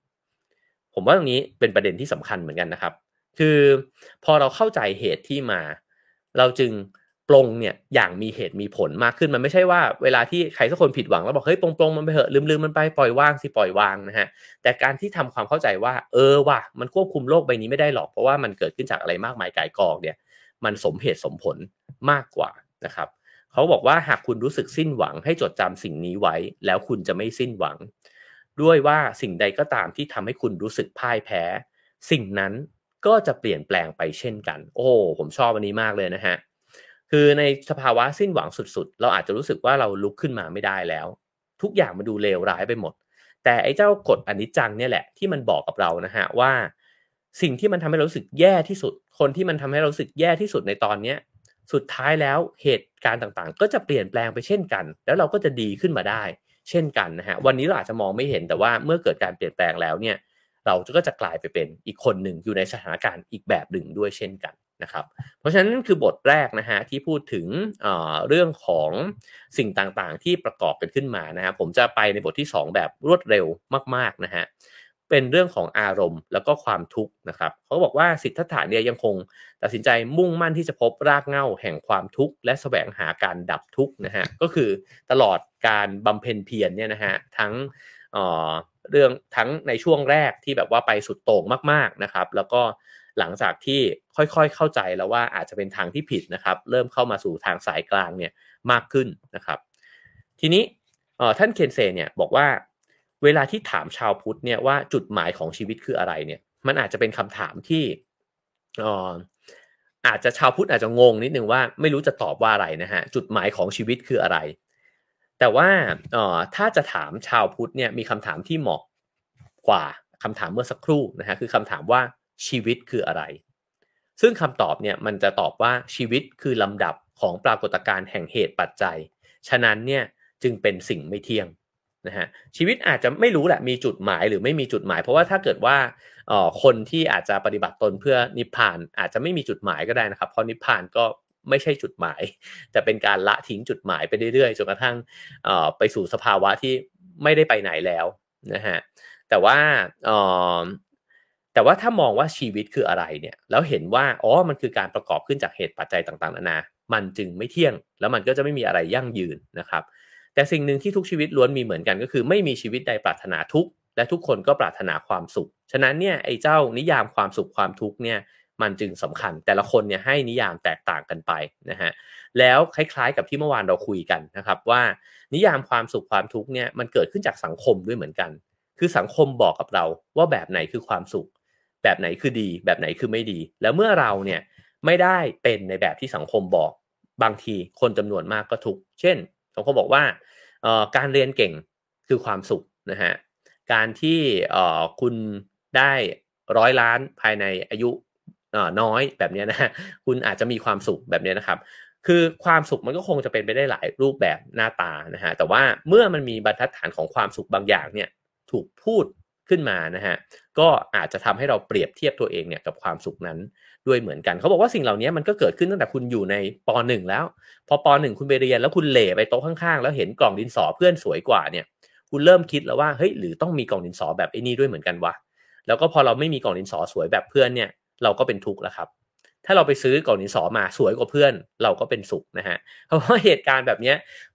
ผมว่าตรงนี้เป็นประเด็นที่สำคัญเหมือนกันนะครับ คือพอเราเข้าใจเหตุที่มา เราจึง ปรงเนี่ยอย่างมีเหตุมีผลมากขึ้นมันไม่ใช่ว่าเวลาที่ใครสักคนผิดหวังแล้วบอกเฮ้ยปรงปรงมันไปเหอะลืมลืมมันไปปล่อยว่างสิปล่อยวางนะฮะแต่การที่ทำความเข้าใจว่า เออว่ะมันควบคุมโลกใบนี้ไม่ได้หรอกเพราะว่ามันเกิดขึ้นจากอะไรมากมายกายกองเนี่ย มันสมเหตุสมผลมากกว่านะครับเขาบอกว่าหากคุณรู้สึกสิ้นหวังให้จดจำสิ่งนี้ไว้ แล้วคุณจะไม่สิ้นหวัง ด้วยว่าสิ่งใดก็ตามที่ทำให้คุณรู้สึกพ่ายแพ้ สิ่งนั้นก็จะเปลี่ยนแปลงไปเช่นกัน โอ้ผมชอบอันนี้มากเลยนะฮะ คือในสภาวะสิ้นหวังสุดๆ เราอาจจะรู้สึกว่าเราลุกขึ้นมาไม่ได้แล้ว ทุกอย่างมันดูเลวร้ายไปหมด แต่ไอ้เจ้ากฎอนิจจังเนี่ยแหละที่มันบอกกับเรานะฮะว่า สิ่งที่มันทำให้เรารู้สึกแย่ที่สุด คนที่มันทำให้เรารู้สึกแย่ที่สุดในตอนเนี้ยสุดท้ายแล้วเหตุการณ์ต่างๆ ก็จะเปลี่ยนแปลงไปเช่นกัน แล้วเราก็จะดีขึ้นมาได้ เช่นกันนะฮะวันนี้เราอาจจะมองไม่เห็นแต่ว่าเมื่อเกิดการเปลี่ยนแปลงแล้วเนี่ย เราก็จะกลายไปเป็นอีกคนหนึ่งอยู่ในสถานการณ์อีกแบบหนึ่งด้วยเช่นกัน นะครับเพราะฉะนั้นคือบทแรกนะฮะที่พูดถึงเเรื่องของสิ่งต่างๆ ที่ประกอบกันขึ้นมานะฮะผมจะไปในบทที่ 2 แบบรวดเร็วมากๆนะฮะเป็นเรื่องของอารมณ์แล้วก็ความทุกข์นะครับเขาบอกว่าสิทธัตถะเนี่ยยังคงตัดสินใจมุ่งมั่นที่จะพบรากเหง้าแห่งความทุกข์และแสวงหาการดับทุกข์นะฮะก็คือตลอดการบำเพ็ญเพียรเนี่ยนะฮะทั้งเรื่องทั้งในช่วงแรกที่แบบว่าไปสุดโต่งมากๆนะครับ แล้วก็ หลังจากที่ค่อยๆเข้าใจแล้วว่าอาจจะเป็นทางที่ผิดนะครับ เริ่มเข้ามาสู่ทางสายกลางเนี่ยมากขึ้นนะครับ ทีนี้ท่านเคนเซเนี่ยบอกว่าเวลาที่ถามชาวพุทธเนี่ยว่าจุดหมายของชีวิตคืออะไรเนี่ย มันอาจจะเป็นคำถามที่อาจจะชาวพุทธอาจจะงงนิดนึงว่าไม่รู้จะตอบว่าอะไรนะฮะจุดหมายของชีวิตคืออะไร แต่ว่าถ้าจะถามชาวพุทธเนี่ยมีคำถามที่เหมาะกว่าคำถามเมื่อสักครู่นะฮะคือคำถามว่า ชีวิตคืออะไร ซึ่งคำตอบเนี่ยมันจะตอบว่าชีวิตคือลำดับของปรากฏการณ์แห่งเหตุปัจจัย ฉะนั้นเนี่ยจึงเป็นสิ่งไม่เที่ยงนะฮะชีวิตอาจจะไม่รู้แหละมีจุดหมายหรือไม่มีจุดหมาย เพราะว่าถ้าเกิดว่าคนที่อาจจะปฏิบัติตนเพื่อนิพพานอาจจะไม่มีจุดหมายก็ได้นะครับเพราะนิพพานก็ไม่ใช่จุดหมาย แต่เป็นการละทิ้งจุดหมายไปเรื่อยๆจนกระทั่งไปสู่สภาวะที่ไม่ได้ไปไหนแล้วนะฮะแต่ว่า แต่ว่าถ้ามองว่าชีวิตคืออะไรเนี่ยแล้วเห็นว่าอ๋อมันคือการประกอบขึ้นจากเหตุปัจจัยต่างๆนานา มันจึงไม่เที่ยง แล้วมันก็จะไม่มีอะไรยั่งยืนนะครับ แต่สิ่งหนึ่งที่ทุกชีวิตล้วนมีเหมือนกันก็คือ ไม่มีชีวิตใดปรารถนาทุกข์และทุกคนก็ปรารถนาความสุข ฉะนั้นเนี่ยไอ้เจ้านิยามความสุขความทุกข์เนี่ยมันจึงสำคัญแต่ละคนเนี่ยให้นิยามแตกต่างกันไปนะฮะแล้วคล้ายๆกับที่เมื่อวานเราคุยกันนะครับว่า นิยามความสุขความทุกข์เนี่ยมันเกิดขึ้นจากสังคมด้วยเหมือนกัน คือสังคมบอกกับเราว่าแบบไหนคือความสุข แบบไหนคือดี แบบไหนคือไม่ดี แล้วเมื่อเราเนี่ยไม่ได้เป็นในแบบที่สังคมบอกบางทีคนจำนวนมากก็ทุกเช่นสังคมบอกว่าการเรียนเก่งคือความสุขนะฮะการที่คุณได้ร้อยล้านภายในอายุน้อยแบบนี้นะคุณอาจจะมีความสุขแบบนี้นะครับ คือความสุขมันก็คงจะเป็นไปได้หลายรูปแบบหน้าตานะฮะแต่ว่าเมื่อมันมีบรรทัดฐานของความสุขบางอย่างเนี่ยถูกพูด ขึ้นมานะฮะก็อาจจะทำให้เราเปรียบเทียบตัวเองเนี่ยกับความสุขนั้นด้วยเหมือนกัน เขาบอกว่าสิ่งเหล่านี้มันก็เกิดขึ้นตั้งแต่คุณอยู่ในป .1 แล้ว พอป .1 คุณไปเรียนแล้วคุณเหล่ไปโต๊ะข้างๆ แล้วเห็นกล่องดินสอเพื่อนสวยกว่าเนี่ยคุณเริ่มคิดแล้วว่าเฮ้ยหรือต้องมีกล่องดินสอแบบไอ้นี่ด้วยเหมือนกันวะแล้วก็พอเราไม่มีกล่องดินสอสวยแบบเพื่อนเนี่ยเราก็เป็นทุกข์แล้วครับ ถ้าเราไปซื้อกล่องดินสอมาสวยกว่าเพื่อน เราก็เป็นสุขนะฮะเพราะว่าเหตุการณ์แบบนี้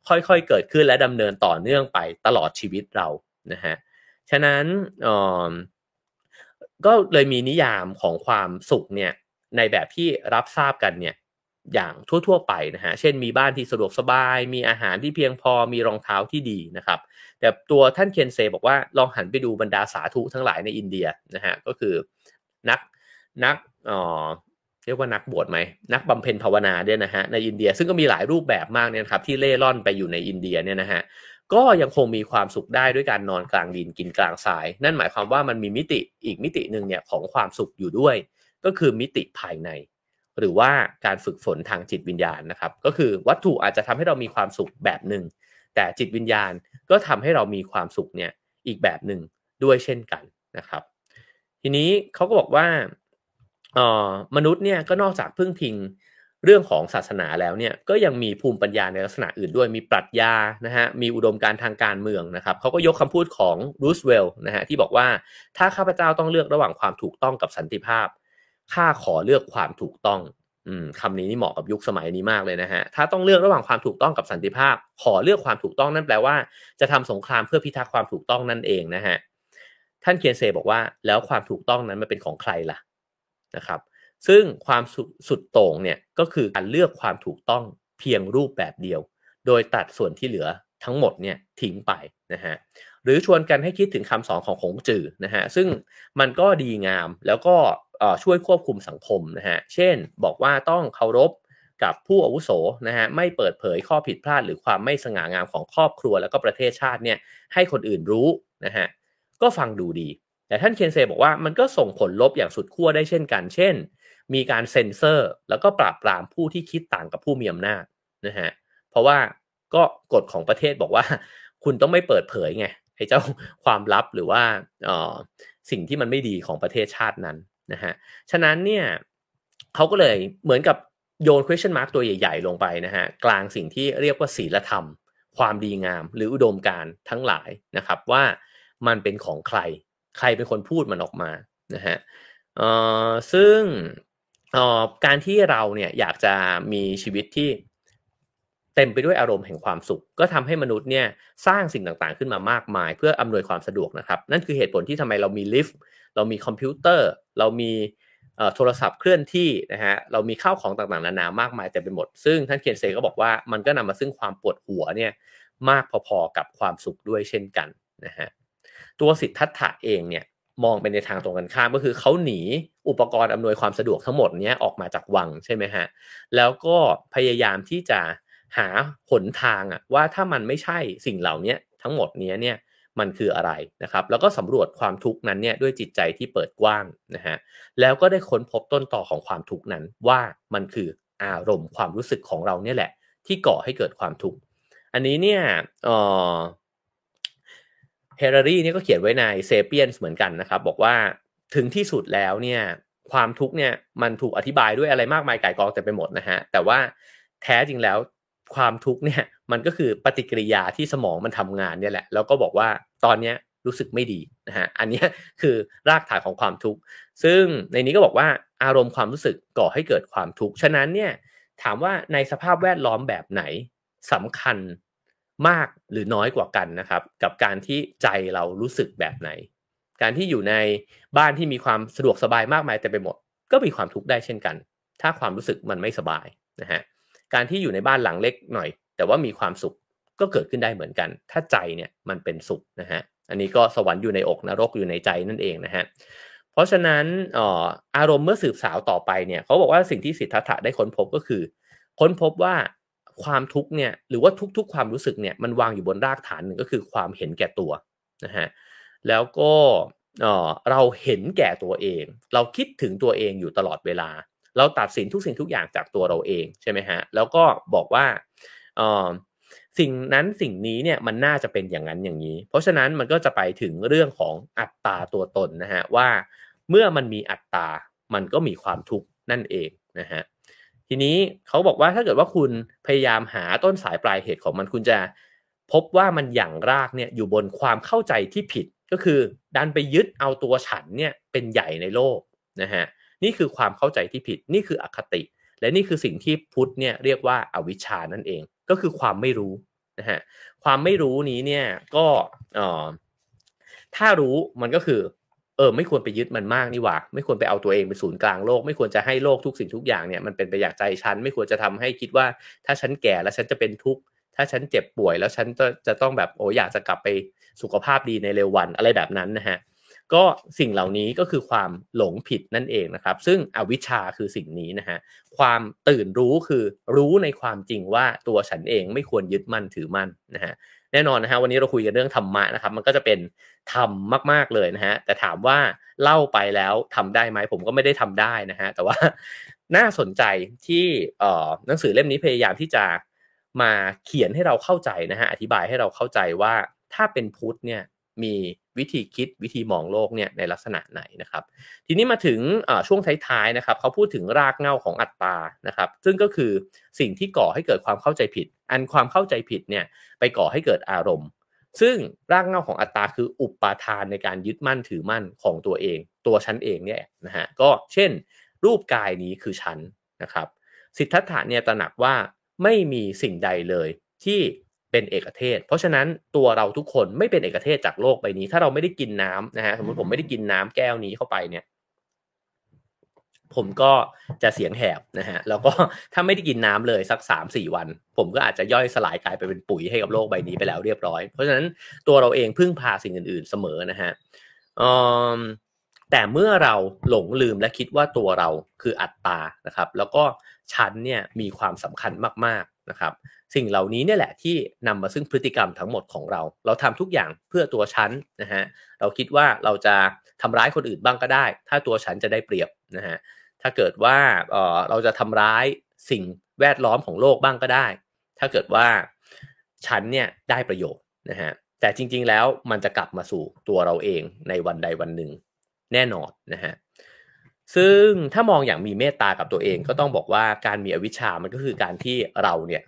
ค่อยๆเกิดขึ้นและดำเนินต่อเนื่องไปตลอดชีวิตเรานะฮะ ฉะนั้นก็เลยมีนิยามของความสุขเนี่ยในแบบที่รับทราบกันเนี่ยอย่างทั่ว ๆ ไปนะฮะ เช่นมีบ้านที่สะดวกสบาย มีอาหารที่เพียงพอ มีรองเท้าที่ดีนะครับ แต่ตัวท่านเคนเซบอกว่าลองหันไปดูบรรดาสาธุทั้งหลายในอินเดียนะฮะ ก็คือนักนักเอ่อเรียกว่านักบวชไหม นักบำเพ็ญภาวนาเนี่ยนะฮะในอินเดียซึ่งก็มีหลายรูปแบบมากเนี่ยครับที่เล่ร่อนไปอยู่ในอินเดียเนี่ยนะฮะ ก็ยังคงมีความสุขได้ด้วยการนอนกลางดินกินกลางทราย นั่นหมายความว่ามันมีมิติอีกมิติหนึ่งเนี่ยของความสุขอยู่ด้วย ก็คือมิติภายใน หรือว่าการฝึกฝนทางจิตวิญญาณนะครับ ก็คือวัตถุอาจจะทำให้เรามีความสุขแบบหนึ่งแต่จิตวิญญาณก็ทำให้เรามีความสุขเนี่ยอีกแบบหนึ่งด้วยเช่นกันนะครับ ทีนี้เขาก็บอกว่าออมนุษย์เนี่ยก็นอกจากพึ่งพิง เรื่องของศาสนาแล้วเนี่ยก็ยังมีภูมิปัญญาในลักษณะอื่นด้วยมีปรัชญานะฮะมีอุดมการทางการเมืองนะครับเขาก็ยกคำพูดของรูสเวลล์นะฮะที่บอกว่าถ้าข้าพเจ้าต้องเลือกระหว่างความถูกต้องกับสันติภาพข้าขอเลือกความถูกต้องอืมคำนี้นี่เหมาะกับยุคสมัยนี้มากเลยนะฮะถ้าต้องเลือกระหว่างความถูกต้องกับสันติภาพ ขอเลือกความถูกต้องนั่นแปลว่า จะทำสงครามเพื่อพิทักษ์ความถูกต้องนั่นเองนะฮะท่านเคียนเซบอกว่าแล้วความถูกต้องนั้นมันเป็นของใครล่ะนะครับ ซึ่งความสุดโต่งเนี่ยก็คือการเลือกความถูกต้องเพียงรูปแบบเดียว โดยตัดส่วนที่เหลือทั้งหมดเนี่ยทิ้งไปนะฮะหรือชวนกันให้คิดถึงคำสอนของขงจื่อนะฮะซึ่งมันก็ดีงามแล้วก็ช่วยควบคุมสังคมนะฮะเช่นบอกว่าต้องเคารพกับผู้อาวุโสนะฮะไม่เปิดเผยข้อผิดพลาด หรือความไม่สง่างามของครอบครัวแล้วก็ประเทศชาติเนี่ยให้คนอื่นรู้นะฮะก็ฟังดูดี แต่ท่านเคนเซบอกว่ามันก็ส่งผลลบอย่างสุดขั้วได้เช่นกัน เช่น มีการเซ็นเซอร์ แล้วก็ปราบปรามผู้ที่คิดต่างกับผู้มีอำนาจนะฮะเพราะว่าก็กฎของประเทศบอกว่า คุณต้องไม่เปิดเผยไงไอ้เจ้าความลับหรือว่าสิ่งที่มันไม่ดีของประเทศชาตินั้นนะฮะฉะนั้นเนี่ยเขาก็เลยเหมือนกับโยน question mark ตัวใหญ่ๆ ลงไปนะฮะกลางสิ่งที่เรียกว่าศีลธรรม ความดีงาม หรืออุดมการทั้งหลายนะครับว่ามันเป็นของใคร ใครเป็นคนพูดมันออกมานะฮะซึ่ง การที่เราเนี่ยอยากจะมีชีวิตที่เต็มไปด้วยอารมณ์แห่งความสุข ก็ทำให้มนุษย์เนี่ยสร้างสิ่งต่างๆ ขึ้นมามากมาย เพื่ออำนวยความสะดวกนะครับ นั่นคือเหตุผลที่ทำไมเรามีลิฟต์เรามีคอมพิวเตอร์ เรามีโทรศัพท์เคลื่อนที่นะฮะเรามีข้าวของต่างๆนานามากมายเต็มไปหมด ซึ่งท่านเคียนเซก็บอกว่ามันก็นำมาซึ่งความปวดหัวเนี่ยมากพอๆกับความสุขด้วยเช่นกันนะฮะตัวสิทธัตถะเองเนี่ย มองไปในทางตรงกันข้ามก็คือเขาหนีอุปกรณ์อำนวยความสะดวกทั้งหมดนี้ออกมาจากวังใช่ไหมฮะแล้วก็พยายามที่จะหาหนทางอะว่าถ้ามันไม่ใช่สิ่งเหล่านี้ทั้งหมดนี้เนี่ยมันคืออะไรนะครับแล้วก็สำรวจความทุกข์นั้นเนี่ยด้วยจิตใจที่เปิดกว้างนะฮะแล้วก็ได้ค้นพบต้นต่อของความทุกข์นั้นว่ามันคืออารมณ์ความรู้สึกของเราเนี่ยแหละ ที่ก่อให้เกิดความทุกข์อันนี้เนี่ยเเฮรารีนี่ก็เขียนไว้ในเซเปียนเหมือนกันนะครับ บอกว่าถึงที่สุดแล้วเนี่ยความทุกข์เนี่ยมันถูกอธิบายด้วยอะไรมากมายก่ายกองแต่ไปหมดนะฮะแต่ว่าแท้จริงแล้วความทุกข์เนี่ยมันก็คือปฏิกิริยาที่สมองมันทำงานเนี่ยแหละ แล้วก็บอกว่าตอนเนี้ยรู้สึกไม่ดีนะฮะอันนี้คือรากฐานของความทุกข์ซึ่งในนี้ก็บอกว่าอารมณ์ความรู้สึกก่อให้เกิดความทุกข์ฉะนั้นเนี่ยถามว่าในสภาพแวดล้อมแบบไหนสำคัญ มากหรือน้อยกว่ากันนะครับ กับการที่ใจเรารู้สึกแบบไหน การที่อยู่ในบ้านที่มีความสะดวกสบายมากมายแต่ไปหมด ก็มีความทุกข์ได้เช่นกัน ถ้าความรู้สึกมันไม่สบายนะฮะการที่อยู่ในบ้านหลังเล็กหน่อย แต่ว่ามีความสุขก็เกิดขึ้นได้เหมือนกัน ถ้าใจเนี่ยมันเป็นสุขนะฮะอันนี้ก็สวรรค์อยู่ในอกนรกอยู่ในใจนั่นเองนะฮะเพราะฉะนั้นอารมณ์เมื่อสืบสาวต่อไปเนี่ยเขาบอกว่าสิ่งที่สิทธัตถะได้ค้นพบก็คือ ค้นพบว่า ความทุกข์เนี่ยหรือว่าทุกๆ ความรู้สึกเนี่ยมันวางอยู่บนรากฐานหนึ่งก็คือความเห็นแก่ตัวนะฮะแล้วก็เราเห็นแก่ตัวเอง เราคิดถึงตัวเองอยู่ตลอดเวลา เราตัดสินทุกสิ่งทุกอย่างจากตัวเราเองใช่ไหมฮะแล้วก็บอกว่าสิ่งนั้นสิ่งนี้เนี่ยมันน่าจะเป็นอย่างนั้นอย่างนี้ เพราะฉะนั้นมันก็จะไปถึงเรื่องของอัตตาตัวตนนะฮะว่าเมื่อมันมีอัตตามันก็มีความทุกข์นั่นเองนะฮะ ทีนี้เขาบอกว่าถ้าเกิดว่าคุณพยายามหาต้นสายปลายเหตุของมันคุณจะพบว่ามันอย่างรากเนี่ยอยู่บนความเข้าใจที่ผิดก็คือดันไปยึดเอาตัวฉันเนี่ยเป็นใหญ่ในโลกนะฮะนี่คือความเข้าใจที่ผิดนี่คืออคติ และนี่คือสิ่งที่พุทธเนี่ยเรียกว่าอาวิชชานั่นเอง ก็คือความไม่รู้นะฮะความไม่รู้นี้เนี่ยก็ออถ้ารู้มันก็คือ เออไม่ควรไปยึดมันมากนี่หว่า ไม่ควรไปเอาตัวเองเป็นศูนย์กลางโลก ไม่ควรจะให้โลกทุกสิ่งทุกอย่างเนี่ยมันเป็นไปอยางใจฉัน ไม่ควรจะทำให้คิดว่า ถ้าฉันแก่แล้วฉันจะเป็นทุกข์ถ้าฉันเจ็บป่วยแล้วฉันจะจะต้องแบบโอ้อยากจะกลับไปสุขภาพดีในเร็ววันอะไรแบบนั้นนะฮะก็สิ่งเหล่านี้ก็คือความหลงผิดนั่นเองนะครับ ซึ่งอวิชชาคือสิ่งนี้นะฮะความตื่นรู้คือรู้ในความจริงว่าตัวฉันเองไม่ควรยึดมั่นถือมั่นนะฮะ แน่นอนนะฮะวันนี้เราคุยกันเรื่องธรรมะนะครับ มันก็จะเป็นธรรมมากๆเลยนะฮะแต่ถามว่าเล่าไปแล้วทำได้ไหมผมก็ไม่ได้ทำได้นะฮะแต่ว่าน่าสนใจที่หนังสือเล่มนี้พยายามที่จะมาเขียนให้เราเข้าใจนะฮะอธิบายให้เราเข้าใจว่าถ้าเป็นพุทธเนี่ยมีวิธีคิดวิธีมองโลกเนี่ยในลักษณะไหนนะครับ ทีนี้มาถึงช่วงท้ายๆนะครับเขาพูดถึงรากเหง้าของอัตตานะครับ ซึ่งก็คือสิ่งที่ก่อให้เกิดความเข้าใจผิด อันความเข้าใจผิดเนี่ยไปก่อให้เกิดอารมณ์ ซึ่งรากเหง้าของอัตตาคืออุปาทานในการยึดมั่นถือมั่นของตัวเอง ตัวฉันเองเนี่ยนะฮะก็เช่น รูปกายนี้คือฉันนะครับ สิทธัตถะเนี่ยตระหนักว่าไม่มีสิ่งใดเลยที่เป็นเอกเทศ เพราะฉะนั้นตัวเราทุกคนไม่เป็นเอกเทศจากโลกใบนี้ ถ้าเราไม่ได้กินน้ำนะฮะสมมติผมไม่ได้กินน้ำแก้วนี้เข้าไปเนี่ย ผมก็จะเสียงแหบนะฮะแล้วก็ถ้าไม่ได้กินน้ำเลยสักสามสี่วัน ผมก็อาจจะย่อยสลายกลายไปเป็นปุ๋ยให้กับโลกใบนี้ไปแล้วเรียบร้อย เพราะฉะนั้นตัวเราเองพึ่งพาสิ่งอื่น ๆเสมอนะฮะแต่เมื่อเราหลงลืมและคิดว่าตัวเราคืออัตตานะครับ แล้วก็ฉันเนี่ยมีความสำคัญมากๆนะครับ สิ่งเหล่านี้เนี่ยแหละที่นำมาซึ่งพฤติกรรมทั้งหมดของเรา เราทำทุกอย่างเพื่อตัวฉันนะฮะเราคิดว่าเราจะทำร้ายคนอื่นบ้างก็ได้ ถ้าตัวฉันจะได้เปรียบนะฮะ ถ้าเกิดว่าเออเราจะทำร้ายสิ่งแวดล้อมของโลกบ้างก็ได้ ถ้าเกิดว่าฉันเนี่ยได้ประโยชน์นะฮะแต่จริงๆแล้วมันจะกลับมาสู่ตัวเราเองในวันใดวันหนึ่งแน่นอนนะฮะซึ่งถ้ามองอย่างมีเมตตากับตัวเองก็ต้องบอกว่าการมีอวิชชามันก็คือการที่เราเนี่ย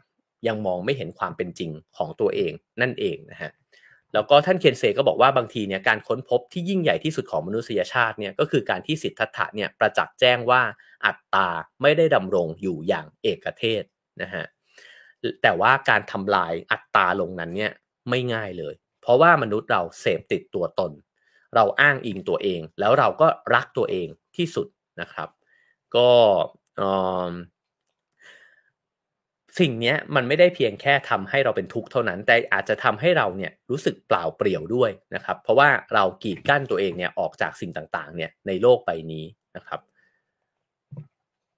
ยังมองไม่เห็นความเป็นจริงของตัวเองนั่นเองนะฮะ แล้วก็ท่านเคนเซก็บอกว่าบางทีเนี่ยการค้นพบที่ยิ่งใหญ่ที่สุดของมนุษยชาติเนี่ยก็คือการที่สิทธัตถะเนี่ยประจักษ์แจ้งว่าอัตตาไม่ได้ดำรงอยู่อย่างเอกเทศนะฮะแต่ว่าการทำลายอัตตาลงนั้นเนี่ยไม่ง่ายเลย เพราะว่ามนุษย์เราเสพติดตัวตน เราอ้างอิงตัวเอง แล้วเราก็รักตัวเองที่สุดนะครับ ก็ สิ่งนี้มันไม่ได้เพียงแค่ทำให้เราเป็นทุกข์เท่านั้น แต่อาจจะทำให้เราเนี่ยรู้สึกเปล่าเปลี่ยวด้วยนะครับ เพราะว่าเรากีดกั้นตัวเองเนี่ยออกจากสิ่งต่างๆเนี่ยในโลกใบนี้นะครับ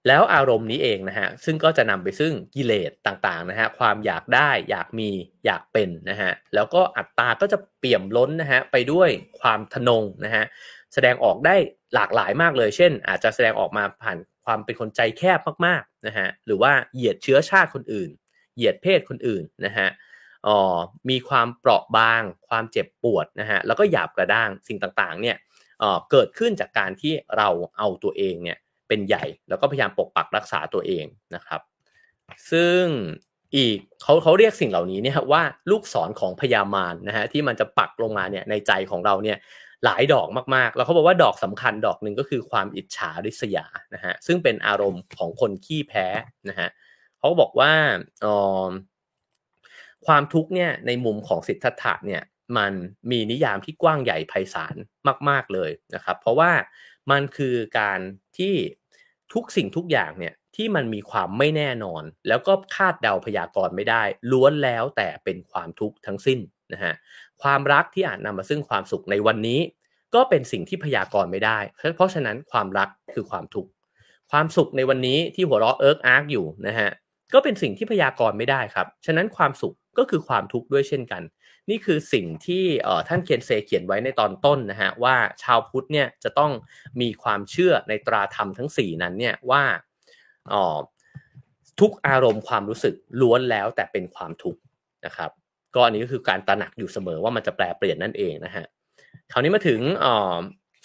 แล้วอารมณ์นี้เองนะฮะซึ่งก็จะนำไปซึ่งกิเลสต่างๆนะฮะความอยากได้อยากมีอยากเป็นนะฮะแล้วก็อัตตาก็จะเปี่ยมล้นนะฮะไปด้วยความทนงนะฮะแสดงออกได้หลากหลายมากเลย เช่น อาจจะแสดงออกมาผ่าน ความเป็นคนใจแคบมากๆนะฮะหรือว่าเหยียดเชื้อชาติคนอื่น เหยียดเพศคนอื่นนะฮะอ๋อมีความเปราะบาง ความเจ็บปวดนะฮะแล้วก็หยาบกระด้างสิ่งต่างๆเนี่ยเอ่อเกิดขึ้นจากการที่เราเอาตัวเองเนี่ยเป็นใหญ่แล้วก็พยายามปกปักรักษาตัวเองนะครับ ซึ่งอีกเขาเขาเรียกสิ่งเหล่านี้เนี่ยว่าลูกศรของพยามารนะฮะที่มันจะปักลงมาเนี่ยในใจของเราเนี่ย หลายดอกมากๆ แล้วเขาบอกว่าดอกสำคัญดอกหนึ่งก็คือความอิจฉาริษยานะฮะซึ่งเป็นอารมณ์ของคนขี้แพ้นะฮะเขาบอกว่าความทุกข์เนี่ยในมุมของสิทธัตถะเนี่ยมันมีนิยามที่กว้างใหญ่ไพศาลมาก ๆเลยนะครับ เพราะว่ามันคือการที่ทุกสิ่งทุกอย่างเนี่ยที่มันมีความไม่แน่นอน แล้วก็คาดเดาพยากรณ์ไม่ได้ ล้วนแล้วแต่เป็นความทุกข์ทั้งสิ้นนะฮะ ความรักที่อาจนำมาซึ่งความสุขในวันนี้ ก็เป็นสิ่งที่พยากรณ์ไม่ได้ เพราะฉะนั้นความรักคือความทุกข์ความสุขในวันนี้ที่หัวเราะเอิร์กอาร์กอยู่นะฮะก็เป็นสิ่งที่พยากรณ์ไม่ได้ครับ ฉะนั้นความสุขก็คือความทุกข์ด้วยเช่นกัน นี่คือสิ่งที่ท่านเคนเซเขียนไว้ในตอนต้นนะฮะว่าชาวพุทธเนี่ยจะต้องมีความเชื่อในตราธรรมทั้ง 4 นั้นเนี่ยว่าทุกอารมณ์ความรู้สึกล้วนแล้วแต่เป็นความทุกข์นะครับ ก็อันนี้ก็คือการตระหนักอยู่เสมอว่ามันจะแปรเปลี่ยนนั่นเองนะฮะคราวนี้มาถึง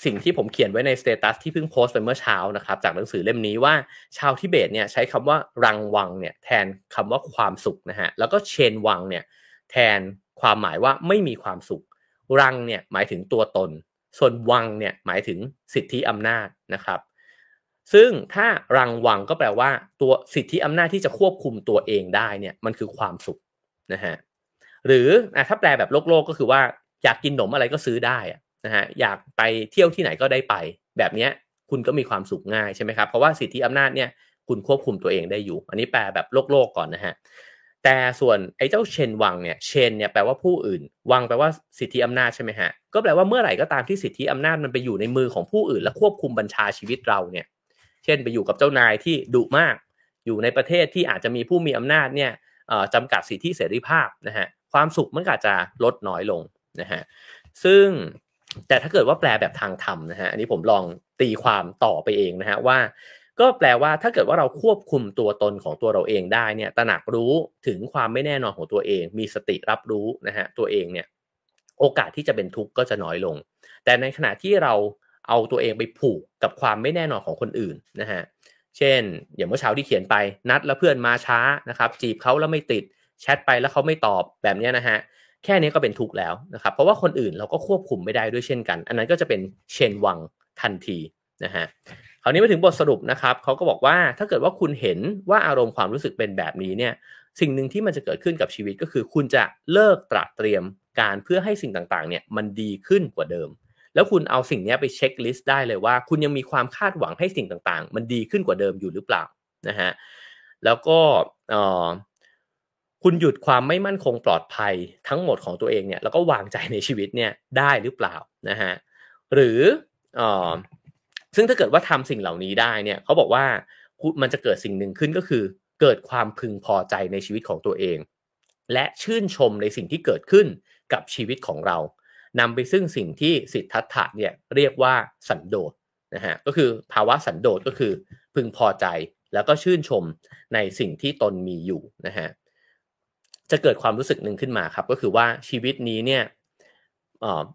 สิ่งที่ผมเขียนไว้ใน status ที่เพิ่งโพสต์ไปเมื่อเช้านะครับ จากหนังสือเล่มนี้ว่าชาวทิเบตเนี่ยใช้คำว่ารังวังเนี่ยแทนคำว่าความสุขนะฮะแล้วก็เชนวังเนี่ยแทนความหมายว่าไม่มีความสุข รังเนี่ยหมายถึงตัวตน ส่วนวังเนี่ยหมายถึงสิทธิอำนาจนะครับ ซึ่งถ้ารังวังก็แปลว่าตัวสิทธิอำนาจที่จะควบคุมตัวเองได้เนี่ยมันคือความสุขนะฮะ หรือถ้าแปลแบบโลกโลกก็คือว่าอยากกินขนมอะไรก็ซื้อได้นะฮะอยากไปเที่ยวที่ไหนก็ได้ไป แบบนี้คุณก็มีความสุขง่ายใช่ไหมครับเพราะว่าสิทธิอำนาจเนี่ยคุณควบคุมตัวเองได้อยู่ อันนี้แปลแบบโลกโลกก่อนนะฮะแต่ส่วนไอ้เจ้าเชนวังเนี่ยเชนเนี่ยแปลว่าผู้อื่น วังแปลว่าสิทธิอำนาจใช่ไหมฮะก็แปลว่าเมื่อไหร่ก็ตามที่สิทธิอำนาจมันไปอยู่ในมือของผู้อื่น และควบคุมบัญชาชีวิตเราเนี่ยเช่นไปอยู่กับเจ้านายที่ดุมาก อยู่ในประเทศที่อาจจะมีผู้มีอำนาจเนี่ยจำกัดสิทธิเสรีภาพนะฮะ ความสุขมันก็จะลดน้อยลงนะฮะซึ่งแต่ถ้าเกิดว่าแปลแบบทางธรรมนะฮะอันนี้ผมลองตีความต่อไปเองนะฮะว่า ก็แปลว่าถ้าเกิดว่าเราควบคุมตัวตนของตัวเราเองได้เนี่ยตระหนักรู้ถึงความไม่แน่นอนของตัวเอง มีสติรับรู้นะฮะตัวเองเนี่ยโอกาสที่จะเป็นทุกข์ก็จะน้อยลง แต่ในขณะที่เราเอาตัวเองไปผูกกับความไม่แน่นอนของคนอื่นนะฮะเช่น อย่างเมื่อเช้าที่เขียนไปนัดแล้วเพื่อนมาช้านะครับจีบเขาแล้วไม่ติด แชทไปแล้วเขาไม่ตอบแบบนี้นะฮะแค่นี้ก็เป็นทุกข์แล้วนะครับเพราะว่าคนอื่นเราก็ควบคุมไม่ได้ด้วยเช่นกัน อันนั้นก็จะเป็นเชนวังทันทีนะฮะคราวนี้มาถึงบทสรุปนะครับเขาก็บอกว่าถ้าเกิดว่าคุณเห็นว่าอารมณ์ความรู้สึกเป็นแบบนี้เนี่ยสิ่งหนึ่งที่มันจะเกิดขึ้นกับชีวิตก็คือ คุณจะเลิกตระเตรียมการเพื่อให้สิ่งต่างๆเนี่ยมันดีขึ้นกว่าเดิม แล้วคุณเอาสิ่งนี้ไปเช็คลิสต์ได้เลยว่า คุณยังมีความคาดหวังให้สิ่งต่างๆ มันดีขึ้นกว่าเดิมอยู่หรือเปล่านะฮะแล้วก็ คุณหยุดความไม่มั่นคงปลอดภัยทั้งหมดของตัวเองเนี่ยแล้วก็วางใจในชีวิตเนี่ยได้หรือเปล่านะฮะหรืออซึ่งถ้าเกิดว่าทำสิ่งเหล่านี้ได้เนี่ยเขาบอกว่ามันจะเกิดสิ่งหนึ่งขึ้นก็คือ เกิดความพึงพอใจในชีวิตของตัวเอง และชื่นชมในสิ่งที่เกิดขึ้นกับชีวิตของเรานำไปซึ่งสิ่งที่สิทธัตถะเนี่ยเรียกว่าสันโดษนะฮะก็คือภาวะสันโดษก็คือพึงพอใจแล้วก็ชื่นชมในสิ่งที่ตนมีอยู่นะฮะ จะเกิดความรู้สึกหนึ่งขึ้นมาครับ ก็คือว่าชีวิตนี้เนี่ย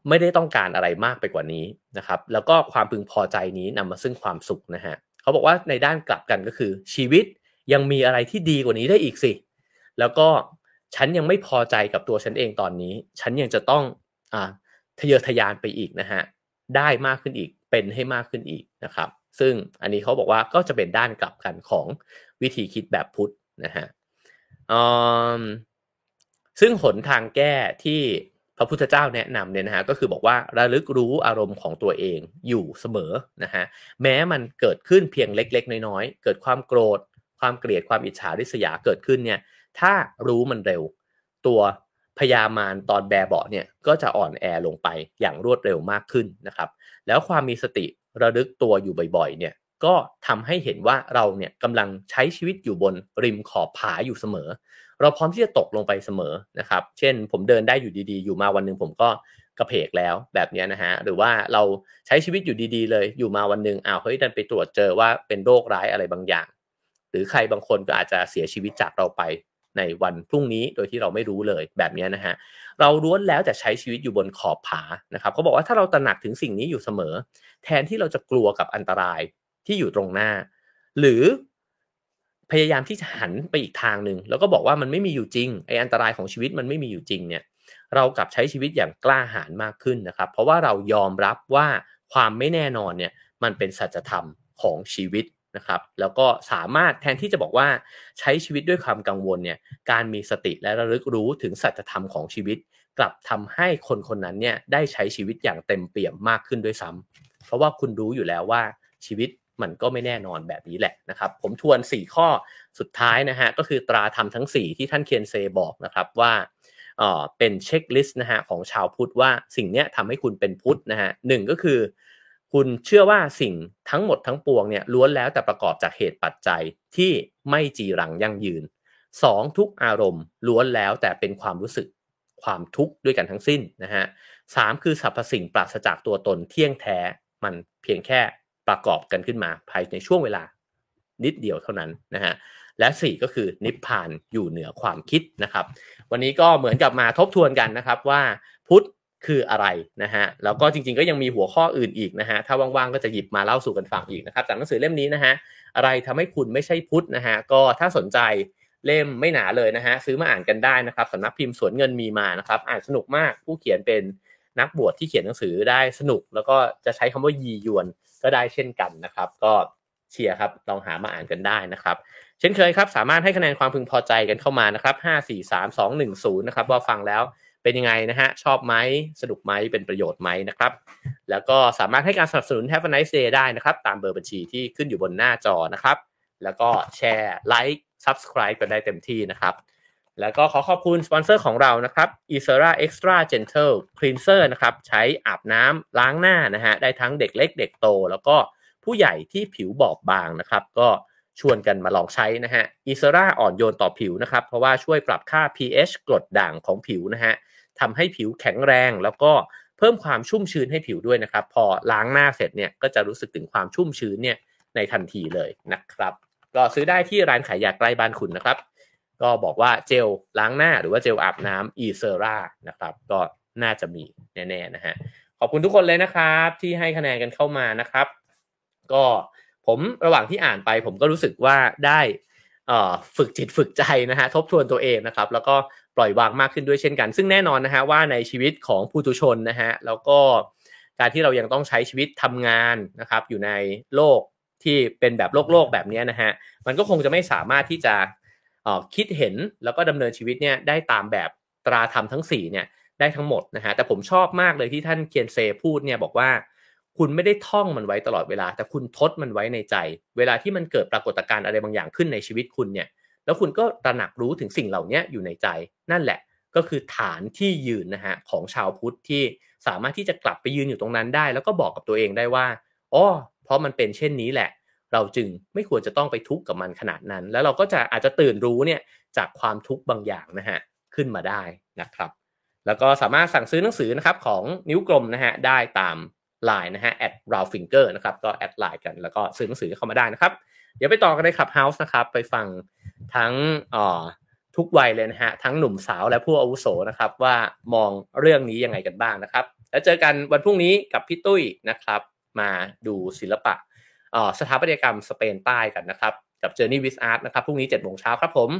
ไม่ได้ต้องการอะไรมากไปกว่านี้นะครับ แล้วก็ความพึงพอใจนี้นำมาซึ่งความสุขนะฮะเขาบอกว่าในด้านกลับกันก็คือ ชีวิตยังมีอะไรที่ดีกว่านี้ได้อีกสิ แล้วก็ฉันยังไม่พอใจกับตัวฉันเองตอนนี้ ฉันยังจะต้องอทะเยอทะยานไปอีกนะฮะได้มากขึ้นอีกเป็นให้มากขึ้นอีกนะครับ ซึ่งอันนี้เขาบอกว่าก็จะเป็นด้านกลับกันของวิธีคิดแบบพุทธนะฮะ ซึ่งหนทางแก้ที่พระพุทธเจ้าแนะนำเนี่ยนะฮะก็คือบอกว่าระลึกรู้อารมณ์ของตัวเองอยู่เสมอนะฮะแม้มันเกิดขึ้นเพียงเล็ก ๆ น้อยๆ เกิดความโกรธ ความเกลียดความอิจฉาริษยาเกิดขึ้นเนี่ยถ้ารู้มันเร็ว ตัวพยามารตอนแบเบาเนี่ยก็จะอ่อนแอลงไปอย่างรวดเร็วมากขึ้นนะครับแล้วความมีสติระลึกตัวอยู่บ่อยๆเนี่ยก็ทำให้เห็นว่าเราเนี่ยกำลังใช้ชีวิตอยู่บนริมขอบผาอยู่เสมอ เราพร้อมที่จะตกลงไปเสมอนะครับ เช่น ผมเดินได้อยู่ดีๆ อยู่มาวันหนึ่งผมก็กระเพกแล้วแบบนี้นะฮะหรือว่าเราใช้ชีวิตอยู่ดีๆ เลยอยู่มาวันหนึ่งอ้าวเฮ้ยดันไปตรวจเจอว่าเป็นโรคร้ายอะไรบางอย่าง หรือใครบางคนก็อาจจะเสียชีวิตจากเราไปในวันพรุ่งนี้โดยที่เราไม่รู้เลยแบบนี้นะฮะเราล้วนแล้วแต่ใช้ชีวิตอยู่บนขอบผานะครับเขาบอกว่าถ้าเราตระหนักถึงสิ่งนี้อยู่เสมอ แทนที่เราจะกลัวกับอันตรายที่อยู่ตรงหน้า หรือ พยายามที่จะหันไปอีกทางหนึ่งแล้วก็บอกว่ามันไม่มีอยู่จริงไออันตรายของชีวิตมันไม่มีอยู่จริงเนี่ยเรากลับใช้ชีวิตอย่างกล้าหาญมากขึ้นนะครับ เพราะว่าเรายอมรับว่าความไม่แน่นอนเนี่ยมันเป็นสัจธรรมของชีวิตนะครับ แล้วก็สามารถแทนที่จะบอกว่าใช้ชีวิตด้วยความกังวลเนี่ยการมีสติและระลึกรู้ถึงสัจธรรมของชีวิต กลับทำให้คนคนนั้นเนี่ยได้ใช้ชีวิตอย่างเต็มเปี่ยมมากขึ้นด้วยซ้ำเพราะว่าคุณรู้อยู่แล้วว่าชีวิต มันก็ไม่แน่นอนแบบนี้แหละนะครับผมทวน 4 ข้อสุดท้ายนะฮะก็คือตราธรรมทั้ง 4 ที่ท่านเคียนเซบอกนะครับว่าเออเป็นเช็คลิสต์นะฮะของชาวพุทธว่าสิ่งเนี้ยทำให้คุณเป็นพุทธนะฮะหนึ่งก็คือ คุณเชื่อว่าสิ่งทั้งหมดทั้งปวงเนี่ยล้วนแล้วแต่ประกอบจากเหตุปัจจัยที่ไม่จีรังยั่งยืนสองทุกอารมณ์ล้วนแล้วแต่เป็นความรู้สึกความทุกข์ด้วยกันทั้งสิ้นนะฮะสามคือสรรพสิ่งปราศจากตัวตนเที่ยงแท้มันเพียงแค่ ประกอบกันขึ้นมาภายในช่วงเวลานิดเดียวเท่านั้นนะฮะและ 4 ก็คือนิพพานอยู่เหนือความคิดนะครับ วันนี้ก็เหมือนกับมาทบทวนกันนะครับว่าพุทธคืออะไรนะฮะแล้วก็จริงๆก็ยังมีหัวข้ออื่นอีกนะฮะถ้าว่างๆก็จะหยิบมาเล่าสู่กันฟังอีกนะครับจากหนังสือเล่มนี้นะฮะอะไรทำให้คุณไม่ใช่พุทธนะฮะก็ถ้าสนใจเล่มไม่หนาเลยนะฮะซื้อมาอ่านกันได้นะครับสำนักพิมพ์สวนเงินมีมานะครับอ่านสนุกมากผู้เขียนเป็นนักบวชที่เขียนหนังสือได้สนุก แล้วก็จะใช้คำว่ายียวน ก็ได้เช่นกันนะครับ ก็เชียร์ครับลองหามาอ่านกันได้นะครับ เช่นเคยครับสามารถให้คะแนนความพึงพอใจกันเข้ามานะครับ5 4 3 2 1 0นะครับว่าฟังแล้วเป็นยังไงนะฮะชอบไหมสนุกไหมเป็นประโยชน์ไหมนะครับ แล้วก็สามารถให้การสนับสนุน Have a nice day ได้นะครับ ตามเบอร์บัญชีที่ขึ้นอยู่บนหน้าจอนะครับ แล้วก็แชร์ไลค์ Subscribe กันได้เต็มที่นะครับ แล้วก็ขอขอบคุณสปอนเซอร์ของเรานะครับ e s e r a Extra Gentle Cleanser นะครับ ใช้อาบน้ำล้างหน้านะฮะ ได้ทั้งเด็กเล็กเด็กโต แล้วก็ผู้ใหญ่ที่ผิวบอบบางนะครับ ก็ชวนกันมาลองใช้นะฮะอีเซราอ่อนโยนต่อผิวนะครับ เพราะว่าช่วยปรับค่า pH กรดด่างของผิวนะฮะทำให้ผิวแข็งแรง แล้วก็เพิ่มความชุ่มชื้นให้ผิวด้วยนะครับ พอล้างหน้าเสร็จเนี่ยก็จะรู้สึกถึงความชุ่มชื้นเนี่ยในทันทีเลยนะครับ ก็ซื้อได้ที่ร้านขายยาใกล้บ้านคุณนะครับ ก็บอกว่าเจลล้างหน้าหรือว่าเจลอาบน้ำอีเซร่านะครับ ก็น่าจะมีแน่ๆนะฮะขอบคุณทุกคนเลยนะครับ ที่ให้คะแนนกันเข้ามานะครับ ก็ผมระหว่างที่อ่านไป ผมก็รู้สึกว่าได้ฝึกจิตฝึกใจนะฮะทบทวนตัวเองนะครับ แล้วก็ปล่อยวางมากขึ้นด้วยเช่นกัน ซึ่งแน่นอนนะฮะว่าในชีวิตของผู้ทุชนนะฮะแล้วก็การที่เรายังต้องใช้ชีวิตทำงานนะครับ อยู่ในโลกที่เป็นแบบโลกโลกแบบนี้นะฮะมันก็คงจะไม่สามารถที่จะ คิดเห็นแล้วก็ดำเนินชีวิตเนี่ยได้ตามแบบตราธรรมทั้ง4เนี่ยได้ทั้งหมดนะฮะแต่ผมชอบมากเลยที่ท่านเคียนเซพูดเนี่ยบอกว่า คุณไม่ได้ท่องมันไว้ตลอดเวลา แต่คุณทดมันไว้ในใจ เวลาที่มันเกิดปรากฏการณ์อะไรบางอย่างขึ้นในชีวิตคุณเนี่ยแล้วคุณก็ตระหนักรู้ถึงสิ่งเหล่านี้อยู่ในใจ นั่นแหละก็คือฐานที่ยืนนะฮะของชาวพุทธที่สามารถที่จะกลับไปยืนอยู่ตรงนั้นได้ แล้วก็บอกกับตัวเองได้ว่าอ๋อเพราะมันเป็นเช่นนี้แหละ เราจึงไม่ควรจะต้องไปทุกข์กับมันขนาดนั้น แล้วเราก็จะอาจจะตื่นรู้เนี่ยจากความทุกข์บางอย่างนะฮะขึ้นมาได้นะครับ แล้วก็สามารถสั่งซื้อหนังสือนะครับของนิ้วกลมนะฮะได้ตามไลน์นะฮะ at r a l finger นะครับก็ add ไลน์กันแล้วก็ซื้อหนังสือเข้ามาได้นะครับ เดี๋ยวไปต่อกันในคลับเฮาส์นะครับไปฟังทั้งทุกวัยเลยนะฮะทั้งหนุ่มสาวและผู้อาวุโสนะครับว่ามองเรื่องนี้ยังไงกันบ้างนะครับ แล้วเจอกันวันพรุ่งนี้กับพี่ตุ้ยนะครับ มาดูศิลปะ สถาปัตยกรรมสเปนใต้กันนะครับ กับ Journey with Art นะครับพรุ่งนี้7โมงเช้าครับผม